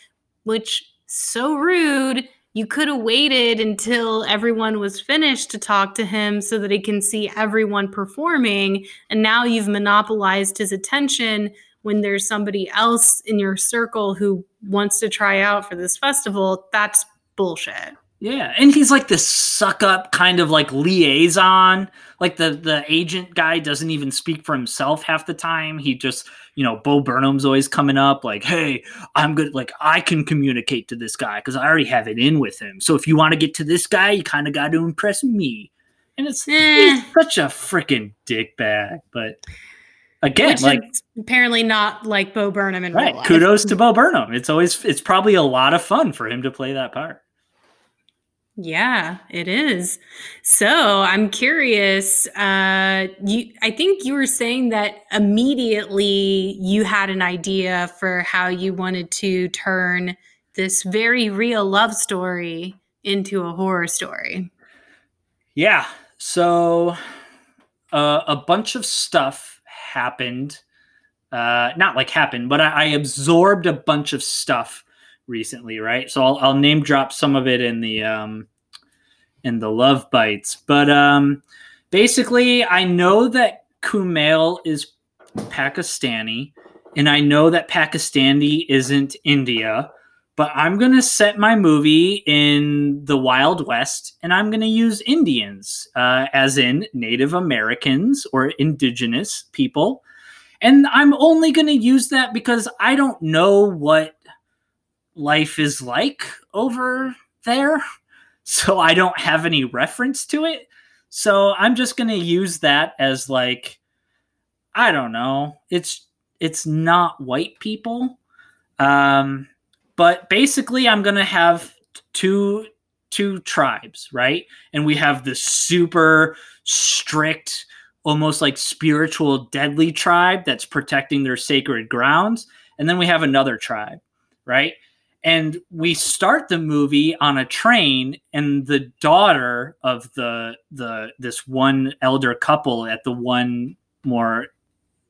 which so rude. You could have waited until everyone was finished to talk to him so that he can see everyone performing. And now you've monopolized his attention when there's somebody else in your circle who wants to try out for this festival. That's bullshit. Yeah, and he's like this suck up kind of like liaison. Like the the agent guy doesn't even speak for himself half the time. He just, you know, Bo Burnham's always coming up like, "Hey, I'm good like I can communicate to this guy cuz I already have it in with him. So if you want to get to this guy, you kind of got to impress me." And it's Eh. he's such a freaking dickbag, but again, Which like apparently not like Bo Burnham in real right, life. kudos to Bo Burnham. It's always it's probably a lot of fun for him to play that part. Yeah, it is. So I'm curious. Uh, you, I think you were saying that immediately you had an idea for how you wanted to turn this very real love story into a horror story. Yeah. So uh, a bunch of stuff happened. Uh, not like happened, but I, I absorbed a bunch of stuff recently, right? So I'll, I'll name drop some of it in the um, in the love bites. But um, basically, I know that Kumail is Pakistani, and I know that Pakistani isn't India but I'm going to set my movie in the Wild West and I'm going to use Indians, uh, as in Native Americans or indigenous people. And I'm only going to use that because I don't know what life is like over there. So I don't have any reference to it. So I'm just going to use that as like, I don't know. It's, it's not white people. Um, but basically i'm going to have two two tribes right? And we have the super strict almost like spiritual deadly tribe that's protecting their sacred grounds. And then we have another tribe right? And we start the movie on a train and the daughter of the the this one elder couple at the one more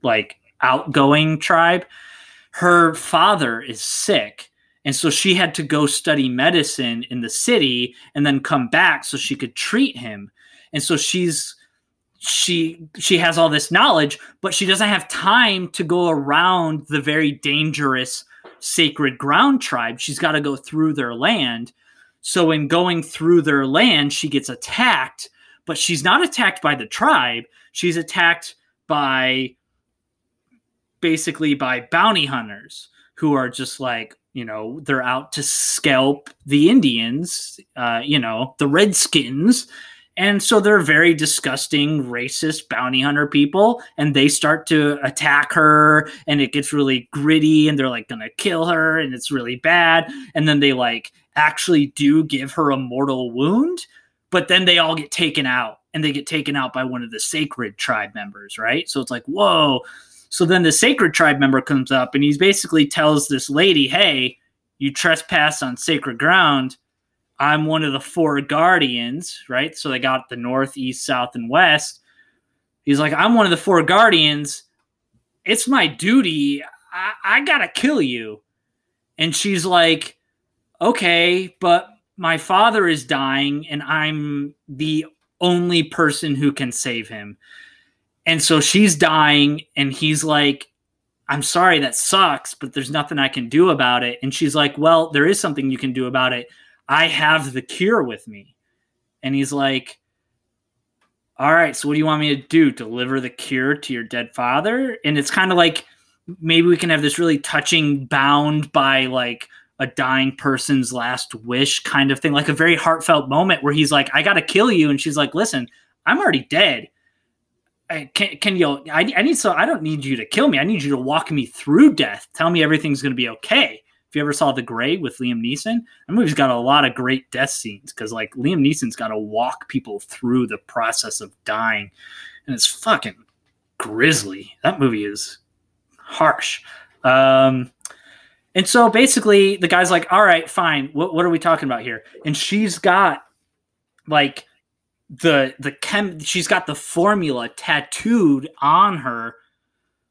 like outgoing tribe her father is sick and so she had to go study medicine in the city and then come back so she could treat him. And so she's she she has all this knowledge, but she doesn't have time to go around the very dangerous sacred ground tribe. She's got to go through their land. So in going through their land, she gets attacked, but she's not attacked by the tribe. She's attacked by basically by bounty hunters who are just like you know they're out to scalp the indians uh, you know the redskins and so they're very disgusting racist bounty hunter people and they start to attack her and it gets really gritty and they're like gonna kill her and it's really bad and then they like actually do give her a mortal wound but then they all get taken out and they get taken out by one of the sacred tribe members, right? So it's like, whoa. So then the sacred tribe member comes up and he basically tells this lady, hey, you trespass on sacred ground. I'm one of the four guardians, right? So they got the north, east, south, and west. He's like, I'm one of the four guardians. It's my duty. I, I gotta kill you. And she's like, okay, but my father is dying and I'm the only person who can save him. And so she's dying and he's like, I'm sorry, that sucks, but there's nothing I can do about it. And she's like, Well, there is something you can do about it. I have the cure with me. And he's like, All right, so what do you want me to do? Deliver the cure to your dead father? And it's kind of like maybe we can have this really touching, bound by like a dying person's last wish kind of thing, like a very heartfelt moment where he's like, I got to kill you. And she's like, Listen, I'm already dead. I, can, can you? I, I need so I don't need you to kill me. I need you to walk me through death. Tell me everything's going to be okay. If you ever saw The Grey with Liam Neeson, that movie's got a lot of great death scenes because like Liam Neeson's got to walk people through the process of dying, and it's fucking grisly. That movie is harsh. Um, and so basically, the guy's like, "All right, fine. What what are we talking about here?" And she's got like the the chem she's got the formula tattooed on her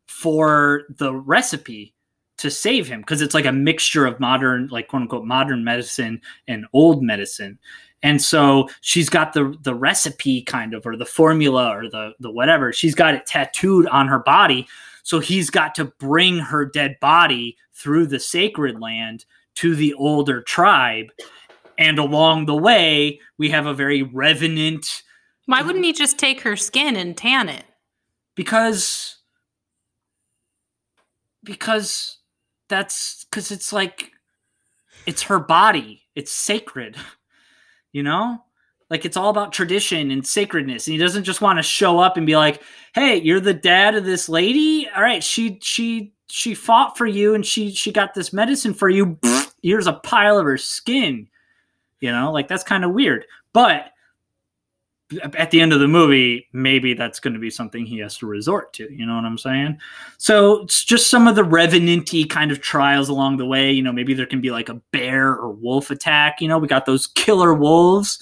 for the recipe to save him because it's like a mixture of modern like quote unquote modern medicine and old medicine. And so she's got the the recipe kind of or the formula or the the whatever she's got it tattooed on her body. So he's got to bring her dead body through the sacred land to the older tribe and along the way, we have a very revenant. Why wouldn't he just take her skin and tan it? Because. Because that's because it's like it's her body. It's sacred. You know? Like it's all about tradition and sacredness. And he doesn't just want to show up and be like, "Hey, you're the dad of this lady. All right, she she she fought for you and she she got this medicine for you. Here's a pile of her skin. You know, like that's kind of weird. But at the end of the movie, maybe that's going to be something he has to resort to. You know what I'm saying? So it's just some of the revenanty kind of trials along the way. You know, maybe there can be like a bear or wolf attack. You know, we got those killer wolves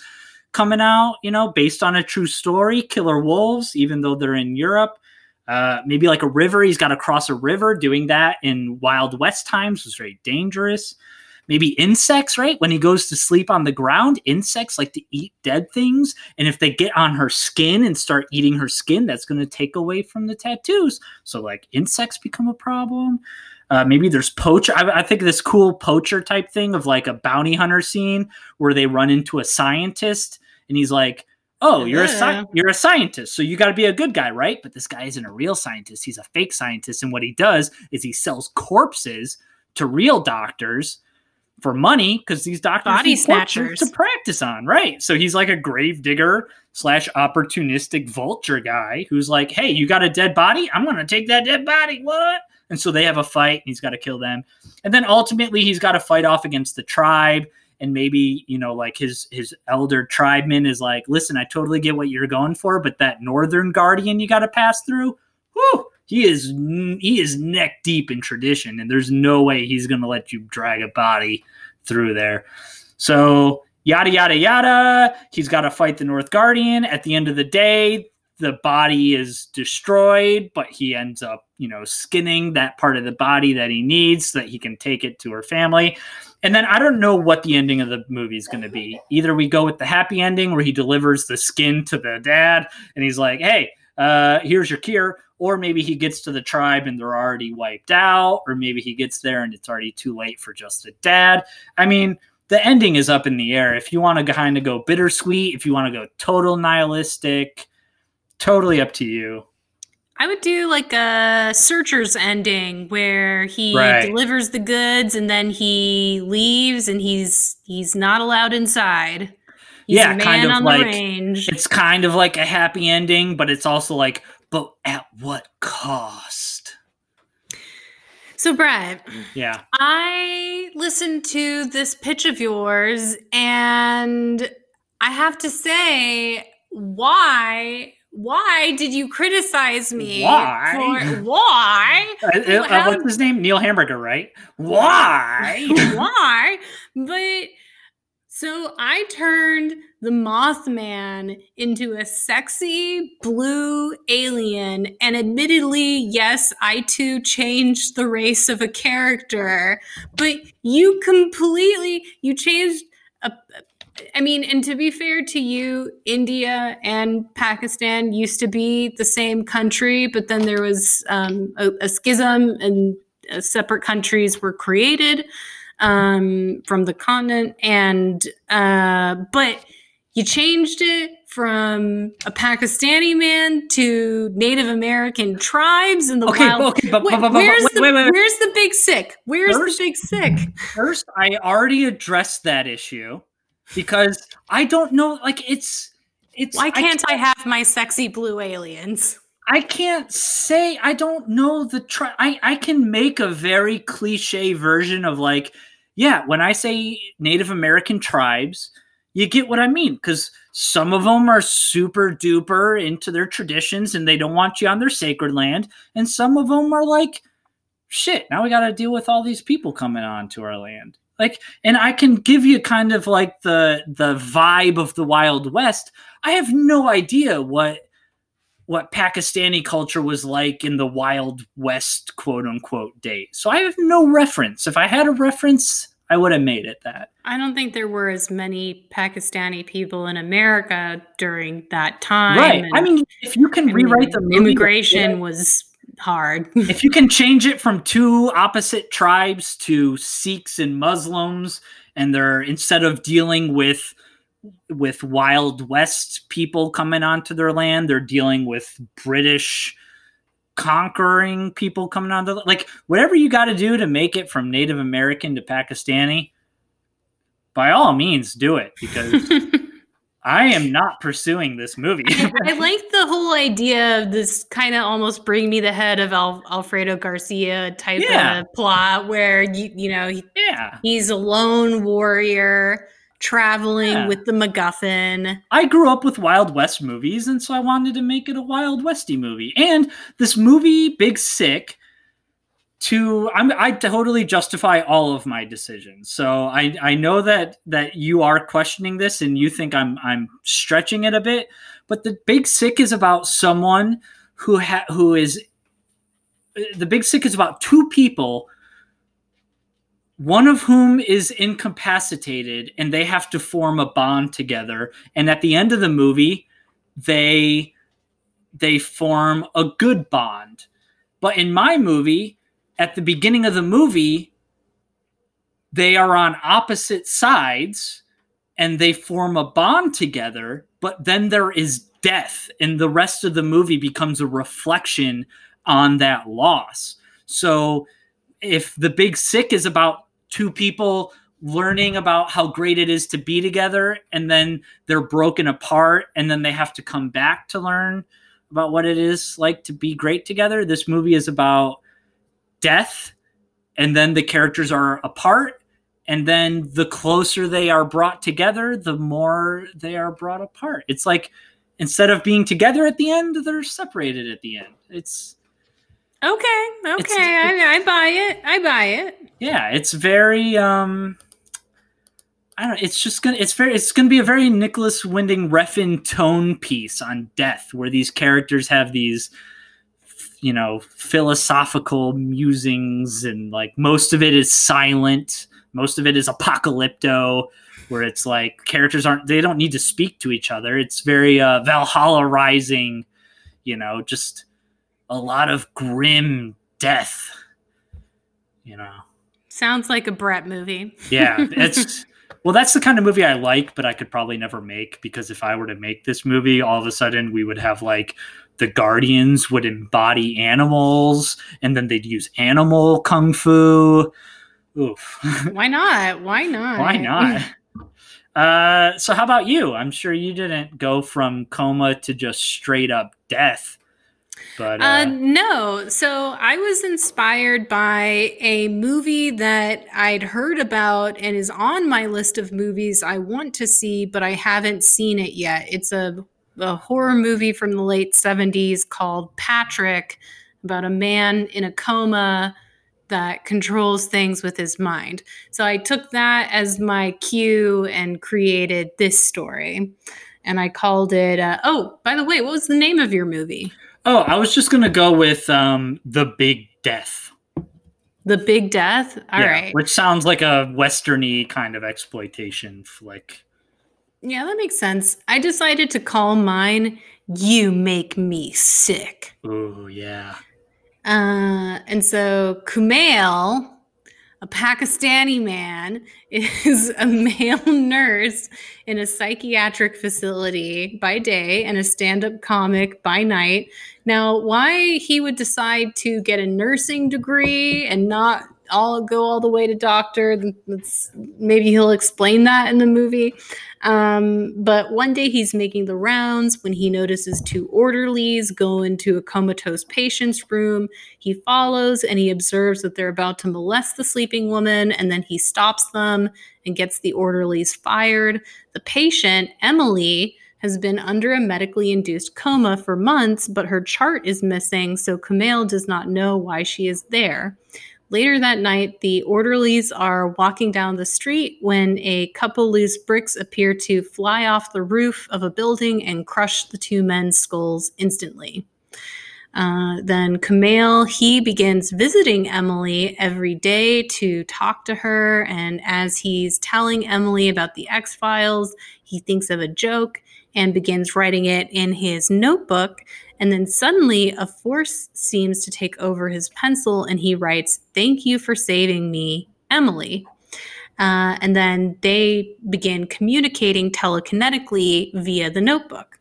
coming out. You know, based on a true story, killer wolves, even though they're in Europe. Uh, maybe like a river. He's got to cross a river. Doing that in Wild West times was very dangerous maybe insects, right? When he goes to sleep on the ground, insects like to eat dead things. And if they get on her skin and start eating her skin, that's going to take away from the tattoos. So, like, insects become a problem. Uh, maybe there's poacher. I, I, think this cool poacher type thing of like a bounty hunter scene where they run into a scientist and he's like, "Oh, you're a sci- you're a scientist, so you got to be a good guy, right?" But this guy isn't a real scientist; he's a fake scientist, and what he does is he sells corpses to real doctors for money because these doctors body snatchers to practice on, right? So he's like a grave digger slash opportunistic vulture guy who's like, "Hey, you got a dead body? I'm gonna take that dead body." What? And so they have a fight, and he's got to kill them, and then ultimately he's got to fight off against the tribe. And maybe you know, like his his elder tribeman is like, "Listen, I totally get what you're going for, but that northern guardian you got to pass through, whew, he is he is neck deep in tradition, and there's no way he's going to let you drag a body through there. So yada yada yada. He's got to fight the North Guardian. At the end of the day, the body is destroyed, but he ends up, you know, skinning that part of the body that he needs so that he can take it to her family. And then I don't know what the ending of the movie is going to be. Either we go with the happy ending where he delivers the skin to the dad and he's like, hey, uh, here's your cure, or maybe he gets to the tribe and they're already wiped out, or maybe he gets there and it's already too late for just a dad. I mean, the ending is up in the air. If you want to kind of go bittersweet, if you want to go total nihilistic, totally up to you. I would do like a searcher's ending where he right. delivers the goods and then he leaves and he's he's not allowed inside. He's yeah, kind of like it's kind of like a happy ending, but it's also like but at what cost? So, Brett. Yeah. I listened to this pitch of yours, and I have to say, why why did you criticize me? Why? For, why? Uh, uh, How- what's his name? Neil Hamburger, right? Why? why? But so I turned the Mothman into a sexy blue alien, and admittedly, yes, I too changed the race of a character. But you completely you changed a. I mean, and to be fair to you, India and Pakistan used to be the same country, but then there was um, a, a schism and uh, separate countries were created um, from the continent. And, uh, but you changed it from a Pakistani man to Native American tribes in the Okay, wild. okay, but, Wait, but, but, where's, wait, the, wait, where's the big sick? Where's First- the big sick? First, I already addressed that issue because I don't know. Like, it's it's. Why can't I have my sexy blue aliens? I can't say I don't know the tri- I I can make a very cliche version of like yeah, when I say Native American tribes, you get what I mean cuz some of them are super duper into their traditions and they don't want you on their sacred land and some of them are like shit, now we got to deal with all these people coming on to our land. Like and I can give you kind of like the the vibe of the Wild West. I have no idea what what Pakistani culture was like in the Wild West, quote unquote, days. So I have no reference. If I had a reference, I would have made it that. I don't think there were as many Pakistani people in America during that time. right. and- I mean, if you can I mean, rewrite the movie, immigration was hard. if you can change it from two opposite tribes to Sikhs and Muslims, and they're instead of dealing with with Wild West people coming onto their land, they're dealing with British conquering people coming onto the, like whatever you got to do to make it from Native American to Pakistani. By all means, do it because I am not pursuing this movie. I like the whole idea of this kind of almost bring me the head of Al- Alfredo Garcia type Yeah. of plot where you you know he, yeah. he's a lone warrior traveling Yeah. with the MacGuffin. I grew up with Wild West movies, and so I wanted to make it a Wild Westy movie. And this movie, Big Sick, to I'm, I totally justify all of my decisions. So I I know that that you are questioning this, and you think I'm I'm stretching it a bit. But the Big Sick is about someone who ha- who is uh, the Big Sick is about two people one of whom is incapacitated and they have to form a bond together. And at the end of the movie they they form a good bond. But in my movie at the beginning of the movie they are on opposite sides and they form a bond together but then there is death and the rest of the movie becomes a reflection on that loss. So if the big sick is about two people learning about how great it is to be together and then they're broken apart and then they have to come back to learn about what it is like to be great together. This movie is about death and then the characters are apart and then the closer they are brought together the more they are brought apart. It's like instead of being together at the end they're separated at the end. It's Okay, okay, It's- I, I buy it. I buy it. yeah it's very um i don't it's just gonna it's very it's gonna be a very nicholas winding refn tone piece on death where these characters have these you know philosophical musings and like most of it is silent most of it is apocalypto where it's like characters aren't they don't need to speak to each other it's very uh valhalla rising you know just a lot of grim death you know Sounds like a Brett movie. yeah, it's well, that's the kind of movie I like, but I could probably never make because if I were to make this movie, all of a sudden we would have like the Guardians would embody animals, and then they'd use animal kung fu. Oof, Why not? Why not? why not? Uh, so how about you? I'm sure you didn't go from coma to just straight up death, but Uh, uh, no. So I was inspired by a movie that I'd heard about and is on my list of movies I want to see, but I haven't seen it yet. It's a a horror movie from the late 70s called Patrick about a man in a coma that controls things with his mind. So I took that as my cue and created this story. And I called it, uh, oh, by the way, what was the name of your movie? Oh, I was just going to go with um, The Big Death. The Big Death? All yeah, right. Which sounds like a westerny kind of exploitation flick. Yeah, that makes sense. I decided to call mine You Make Me Sick. Oh, yeah. Uh, and so Kumail, a Pakistani man, is a male nurse in a psychiatric facility by day and a stand up comic by night. Now, why he would decide to get a nursing degree and not all go all the way to doctor. maybe he'll explain that in the movie. Um, but one day he's making the rounds when he notices two orderlies go into a comatose patient's room. He follows and he observes that they're about to molest the sleeping woman, and then he stops them and gets the orderlies fired. The patient, Emily, has been under a medically induced coma for months, but her chart is missing, so Kumail does not know why she is there. Later that night, the orderlies are walking down the street when a couple loose bricks appear to fly off the roof of a building and crush the two men's skulls instantly. Uh, then Kumail, he begins visiting Emily every day to talk to her. And as he's telling Emily about the X Files, he thinks of a joke and begins writing it in his notebook. And then suddenly a force seems to take over his pencil and he writes, Thank you for saving me, Emily. Uh, and then they begin communicating telekinetically via the notebook.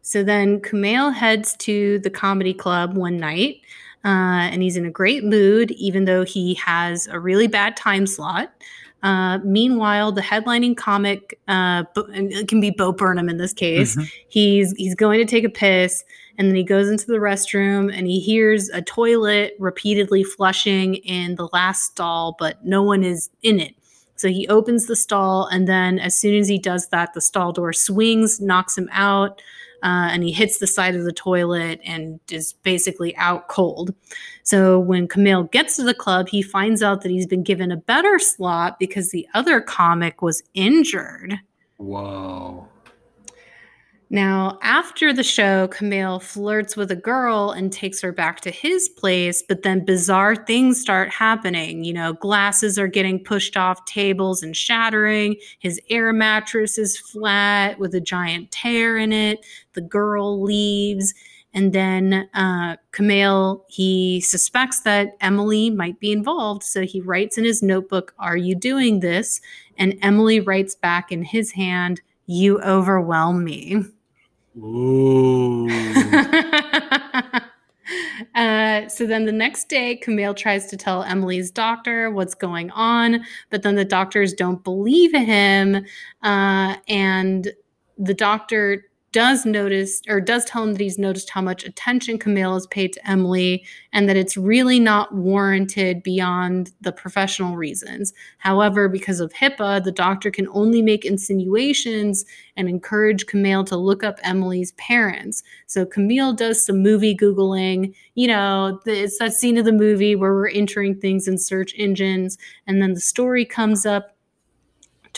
So then Kumail heads to the comedy club one night uh, and he's in a great mood, even though he has a really bad time slot. Uh, meanwhile, the headlining comic uh, it can be Bo Burnham in this case. Mm-hmm. He's he's going to take a piss, and then he goes into the restroom and he hears a toilet repeatedly flushing in the last stall, but no one is in it. So he opens the stall, and then as soon as he does that, the stall door swings, knocks him out uh, and he hits the side of the toilet and is basically out cold. So when Kumail gets to the club, he finds out that he's been given a better slot because the other comic was injured. Whoa. Now, after the show, Kumail flirts with a girl and takes her back to his place, but then bizarre things start happening. You know, glasses are getting pushed off tables and shattering. His air mattress is flat with a giant tear in it. The girl leaves. And then uh, Kumail, he suspects that Emily might be involved. So he writes in his notebook, Are you doing this? And Emily writes back in his hand, You overwhelm me. Ooh. uh, so then the next day, Kumail tries to tell Emily's doctor what's going on, but then the doctors don't believe him. Uh, and the doctor does notice or does tell him that he's noticed how much attention Kumail has paid to Emily and that it's really not warranted beyond the professional reasons. However, because of HIPAA, the doctor can only make insinuations and encourage Kumail to look up Emily's parents. So Kumail does some movie Googling. You know, it's that scene of the movie where we're entering things in search engines and then the story comes up.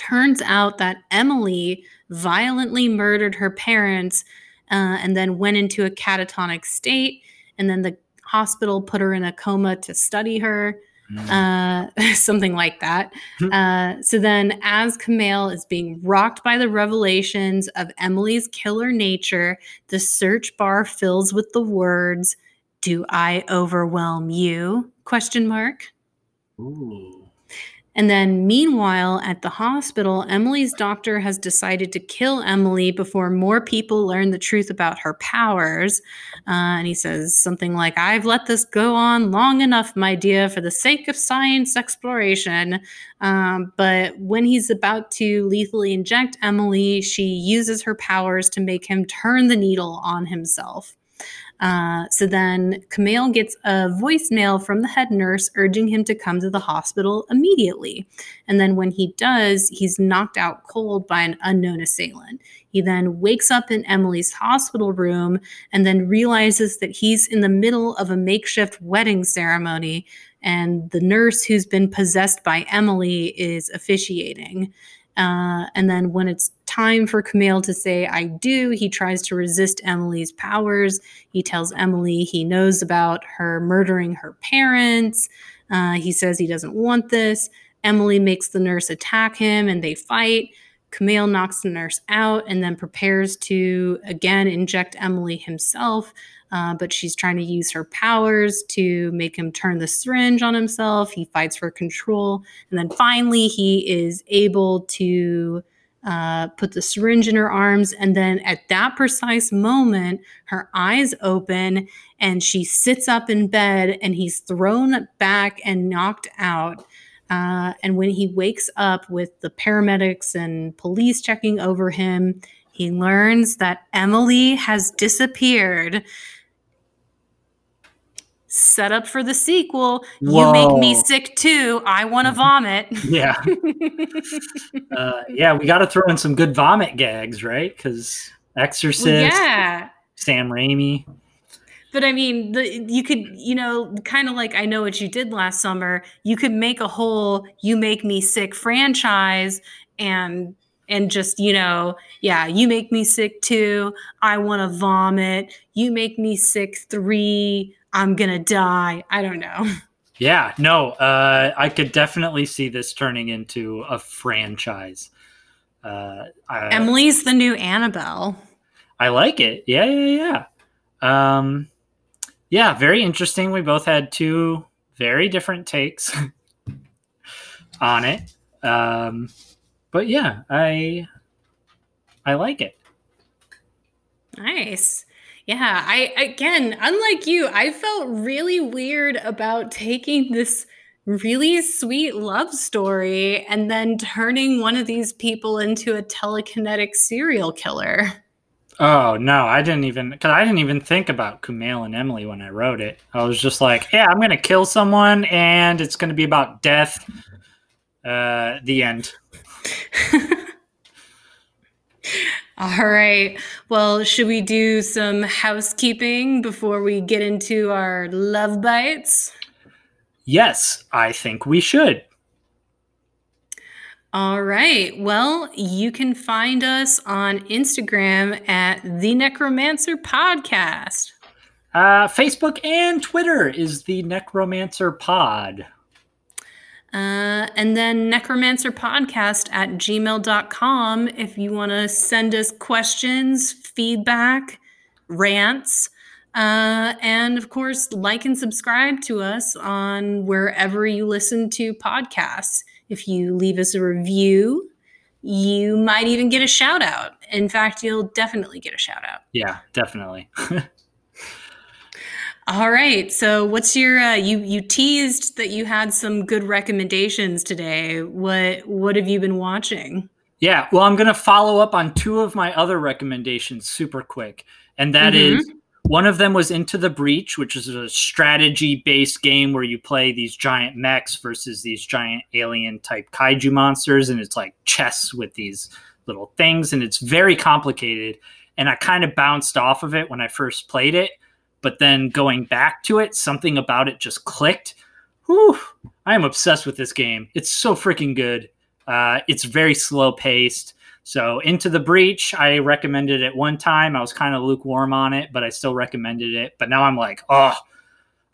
Turns out that Emily violently murdered her parents uh, and then went into a catatonic state. And then the hospital put her in a coma to study her. Mm. Uh, something like that. Hmm. Uh, so then, as Kumail is being rocked by the revelations of Emily's killer nature, the search bar fills with the words, "Do I overwhelm you?" Question mark. Ooh. And then, meanwhile, at the hospital, Emily's doctor has decided to kill Emily before more people learn the truth about her powers. Uh, and he says something like, I've let this go on long enough, my dear, for the sake of science exploration. Um, but when he's about to lethally inject Emily, she uses her powers to make him turn the needle on himself. Uh, so then Kumail gets a voicemail from the head nurse urging him to come to the hospital immediately. And then when he does, he's knocked out cold by an unknown assailant. He then wakes up in Emily's hospital room and then realizes that he's in the middle of a makeshift wedding ceremony and the nurse who's been possessed by Emily is officiating. Uh, and then when it's time for Kumail to say, I do, he tries to resist Emily's powers. He tells Emily he knows about her murdering her parents. Uh, he says he doesn't want this. Emily makes the nurse attack him and they fight. Kumail knocks the nurse out and then prepares to again inject Emily himself uh, but she's trying to use her powers to make him turn the syringe on himself. He fights for control. And then finally, he is able to uh, put the syringe in her arms. And then at that precise moment, her eyes open and she sits up in bed and he's thrown back and knocked out. Uh, and when he wakes up with the paramedics and police checking over him, he learns that Emily has disappeared set up for the sequel. Whoa. You make me sick too. I want to vomit. yeah. uh, yeah, we got to throw in some good vomit gags, right? Because Exorcist, yeah. Sam Raimi. But I mean, the, you could, you know, kind of like I know what you did last summer. You could make a whole "You Make Me Sick" franchise, and and just you know, yeah, you make me sick too. I want to vomit. You make me sick three. I'm gonna die. I don't know. Yeah, no, uh, I could definitely see this turning into a franchise. Uh, I, Emily's the new Annabelle. I like it. Yeah, yeah, yeah. Um, yeah, very interesting. We both had two very different takes on it. Um, but yeah, I I like it. Nice. Yeah, I again, unlike you, I felt really weird about taking this really sweet love story and then turning one of these people into a telekinetic serial killer. Oh no, I didn't even because I didn't even think about Kumail and Emily when I wrote it. I was just like, yeah, I'm gonna kill someone and it's gonna be about death. Uh, the end. All right. Well, should we do some housekeeping before we get into our love bites? Yes, I think we should. All right. Well, you can find us on Instagram at the Necromancer Podcast. Uh, Facebook and Twitter is the Necromancer Pod. Uh, and then necromancerpodcast at gmail.com if you want to send us questions, feedback, rants. Uh, and of course, like and subscribe to us on wherever you listen to podcasts. If you leave us a review, you might even get a shout out. In fact, you'll definitely get a shout out. Yeah, definitely. All right. So, what's your uh, you you teased that you had some good recommendations today. What what have you been watching? Yeah, well, I'm going to follow up on two of my other recommendations super quick. And that mm-hmm. is one of them was Into the Breach, which is a strategy based game where you play these giant mechs versus these giant alien type kaiju monsters. And it's like chess with these little things. And it's very complicated. And I kind of bounced off of it when I first played it but then going back to it, something about it just clicked. Whew, I am obsessed with this game. It's so freaking good. Uh, it's very slow paced. So, Into the Breach, I recommended it one time. I was kind of lukewarm on it, but I still recommended it. But now I'm like, oh,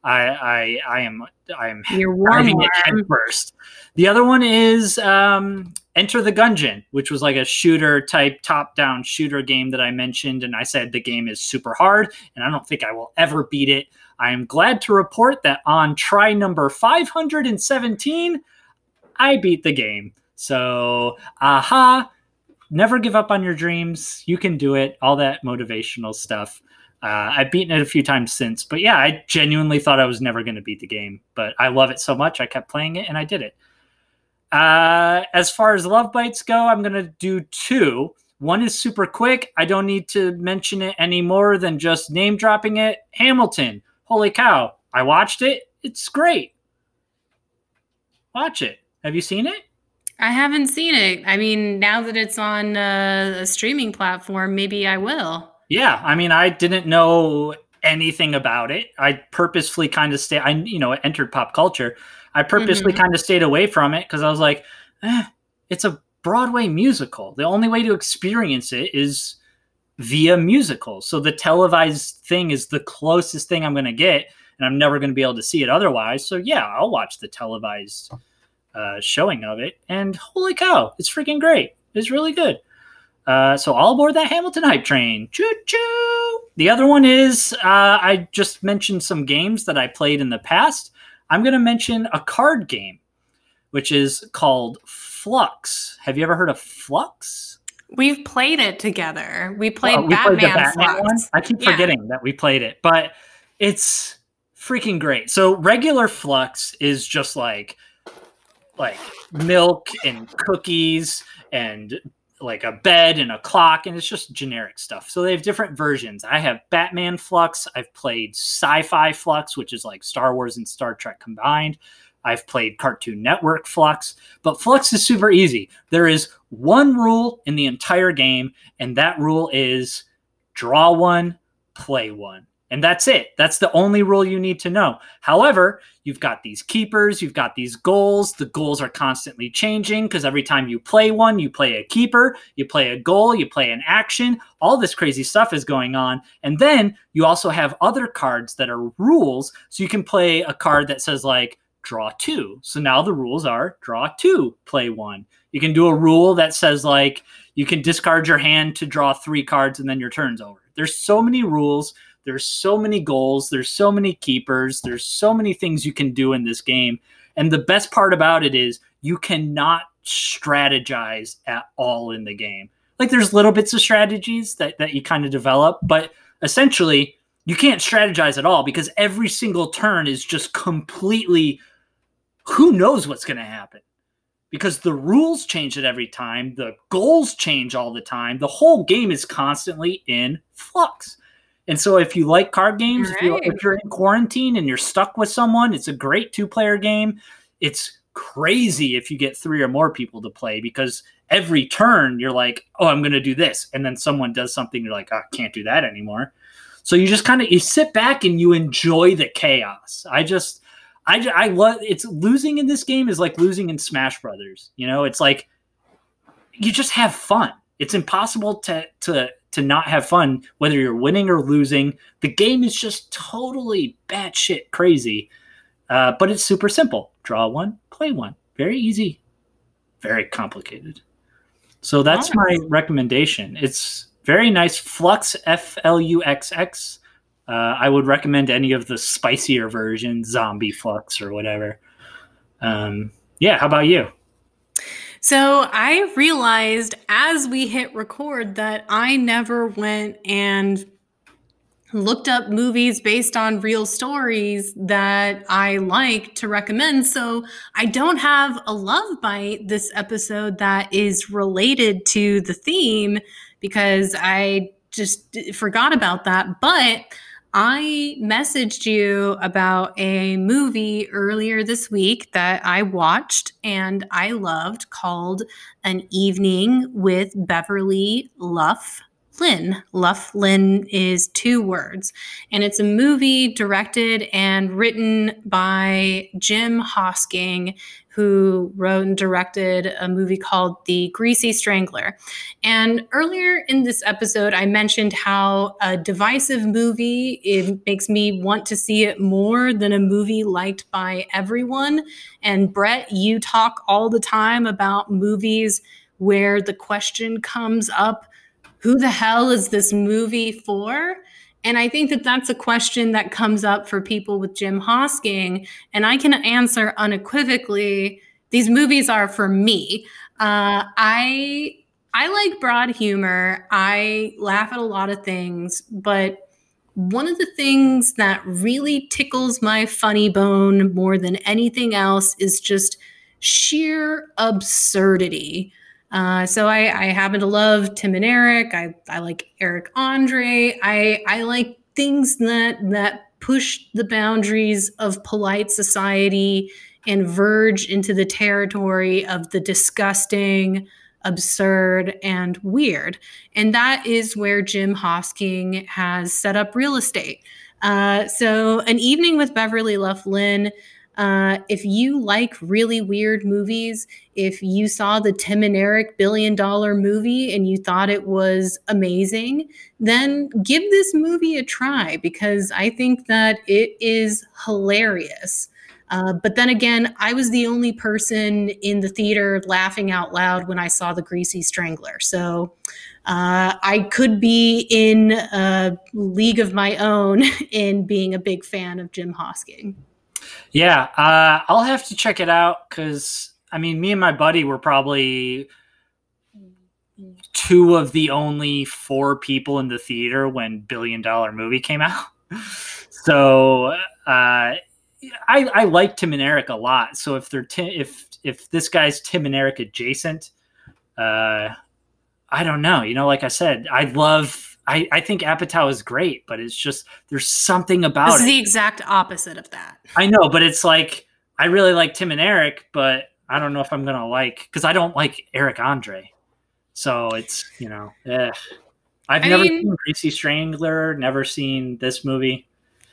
I I I am I am You're warm, it head first. The other one is um, Enter the Gungeon, which was like a shooter type top down shooter game that I mentioned, and I said the game is super hard, and I don't think I will ever beat it. I am glad to report that on try number 517, I beat the game. So, aha, never give up on your dreams. You can do it. All that motivational stuff. Uh, I've beaten it a few times since, but yeah, I genuinely thought I was never going to beat the game, but I love it so much, I kept playing it and I did it. Uh, as far as love bites go, I'm going to do two. One is super quick. I don't need to mention it any more than just name dropping it. Hamilton. Holy cow. I watched it. It's great. Watch it. Have you seen it? I haven't seen it. I mean, now that it's on uh, a streaming platform, maybe I will. Yeah, I mean, I didn't know anything about it. I purposefully kind of stay. I you know entered pop culture. I purposely mm-hmm. kind of stayed away from it because I was like, eh, it's a Broadway musical. The only way to experience it is via musical. So the televised thing is the closest thing I'm going to get, and I'm never going to be able to see it otherwise. So yeah, I'll watch the televised uh, showing of it, and holy cow, it's freaking great! It's really good. Uh, so all aboard that Hamilton hype train. Choo choo. The other one is uh, I just mentioned some games that I played in the past. I'm going to mention a card game, which is called Fluxx. Have you ever heard of Fluxx? We've played it together. We played, we Batman, played Batman one. I keep yeah. forgetting that we played it, but it's freaking great. So regular Fluxx is just like like milk and cookies and like a bed and a clock and it's just generic stuff. So they have different versions. I have batman Fluxx. i've played sci-fi Fluxx, which is like star wars and star trek combined. I've played cartoon network Fluxx, but Fluxx is super easy. There is one rule in the entire game and that rule is draw one play one and that's it. That's the only rule you need to know. However, you've got these keepers, you've got these goals. The goals are constantly changing because every time you play one, you play a keeper, you play a goal, you play an action. All this crazy stuff is going on. And then you also have other cards that are rules. So you can play a card that says, like, draw two. So now the rules are draw two, play one. You can do a rule that says, like, you can discard your hand to draw three cards and then your turn's over. There's so many rules there's so many goals, there's so many keepers, there's so many things you can do in this game. And the best part about it is you cannot strategize at all in the game. Like there's little bits of strategies that, that you kind of develop, but essentially you can't strategize at all because every single turn is just completely who knows what's going to happen because the rules change at every time the goals change all the time the whole game is constantly in flux and so if you like card games, right. if, you, if you're in quarantine and you're stuck with someone, it's a great two player game. It's crazy if you get three or more people to play because every turn you're like, oh, I'm going to do this. And then someone does something, you're like, oh, I can't do that anymore. So you just kind of you sit back and you enjoy the chaos. I just, I, I love it's losing in this game is like losing in Smash Brothers. You know, it's like you just have fun. It's impossible to to to not have fun, whether you're winning or losing. The game is just totally batshit crazy, uh, but it's super simple. Draw one, play one. Very easy, very complicated. So that's my recommendation. It's very nice. Fluxx F L U X X. Uh, I would recommend any of the spicier versions, Zombie Fluxx or whatever. Um, yeah, how about you? So I realized as we hit record that I never went and looked up movies based on real stories that I like to recommend. So I don't have a love bite this episode that is related to the theme because I just forgot about that. But I messaged you about a movie earlier this week that I watched and I loved called An Evening with Beverly Luff Lynn. Luff Lynn is two words. And it's a movie directed and written by Jim Hosking, who wrote and directed a movie called The Greasy Strangler. And earlier in this episode, I mentioned how a divisive movie it makes me want to see it more than a movie liked by everyone. And Brett, you talk all the time about movies where the question comes up who the hell is this movie for? And I think that that's a question that comes up for people with Jim Hosking. And I can answer unequivocally these movies are for me. Uh, I I like broad humor. I laugh at a lot of things, but one of the things that really tickles my funny bone more than anything else is just sheer absurdity. Uh, so I, I happen to love Tim and Eric. I, I like Eric Andre. I I like things that that push the boundaries of polite society and verge into the territory of the disgusting, absurd, and weird. And that is where Jim Hosking has set up real estate. Uh, so, An Evening with Beverly Luff Lynn uh, if you like really weird movies, if you saw the Tim and Eric billion dollar movie and you thought it was amazing, then give this movie a try because I think that it is hilarious. Uh, but then again, I was the only person in the theater laughing out loud when I saw the Greasy Strangler. So uh, I could be in a league of my own in being a big fan of Jim Hosking. Yeah, uh, I'll have to check it out because I mean, me and my buddy were probably two of the only four people in the theater when Billion Dollar Movie came out. so uh, I I like Tim and Eric a lot. So if they're if if this guy's Tim and Eric adjacent, uh, I don't know. You know, like I said, I love I, I think Apatow is great, but it's just there's something about this it. is the exact opposite of that. I know, but it's like I really like Tim and Eric, but I don't know if I'm gonna like because I don't like Eric Andre. So it's you know, eh. I've I never mean, seen Greasy Strangler, never seen this movie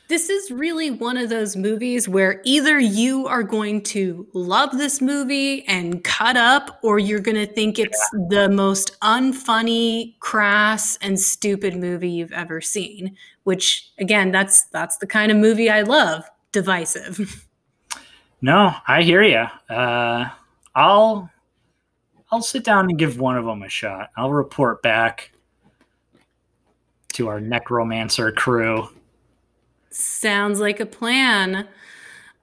this is really one of those movies where either you are going to love this movie and cut up, or you're going to think it's the most unfunny, crass, and stupid movie you've ever seen. Which, again, that's that's the kind of movie I love. Divisive. No, I hear you. Uh, I'll I'll sit down and give one of them a shot. I'll report back to our necromancer crew. Sounds like a plan.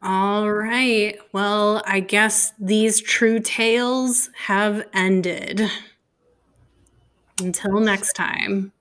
All right. Well, I guess these true tales have ended. Until next time.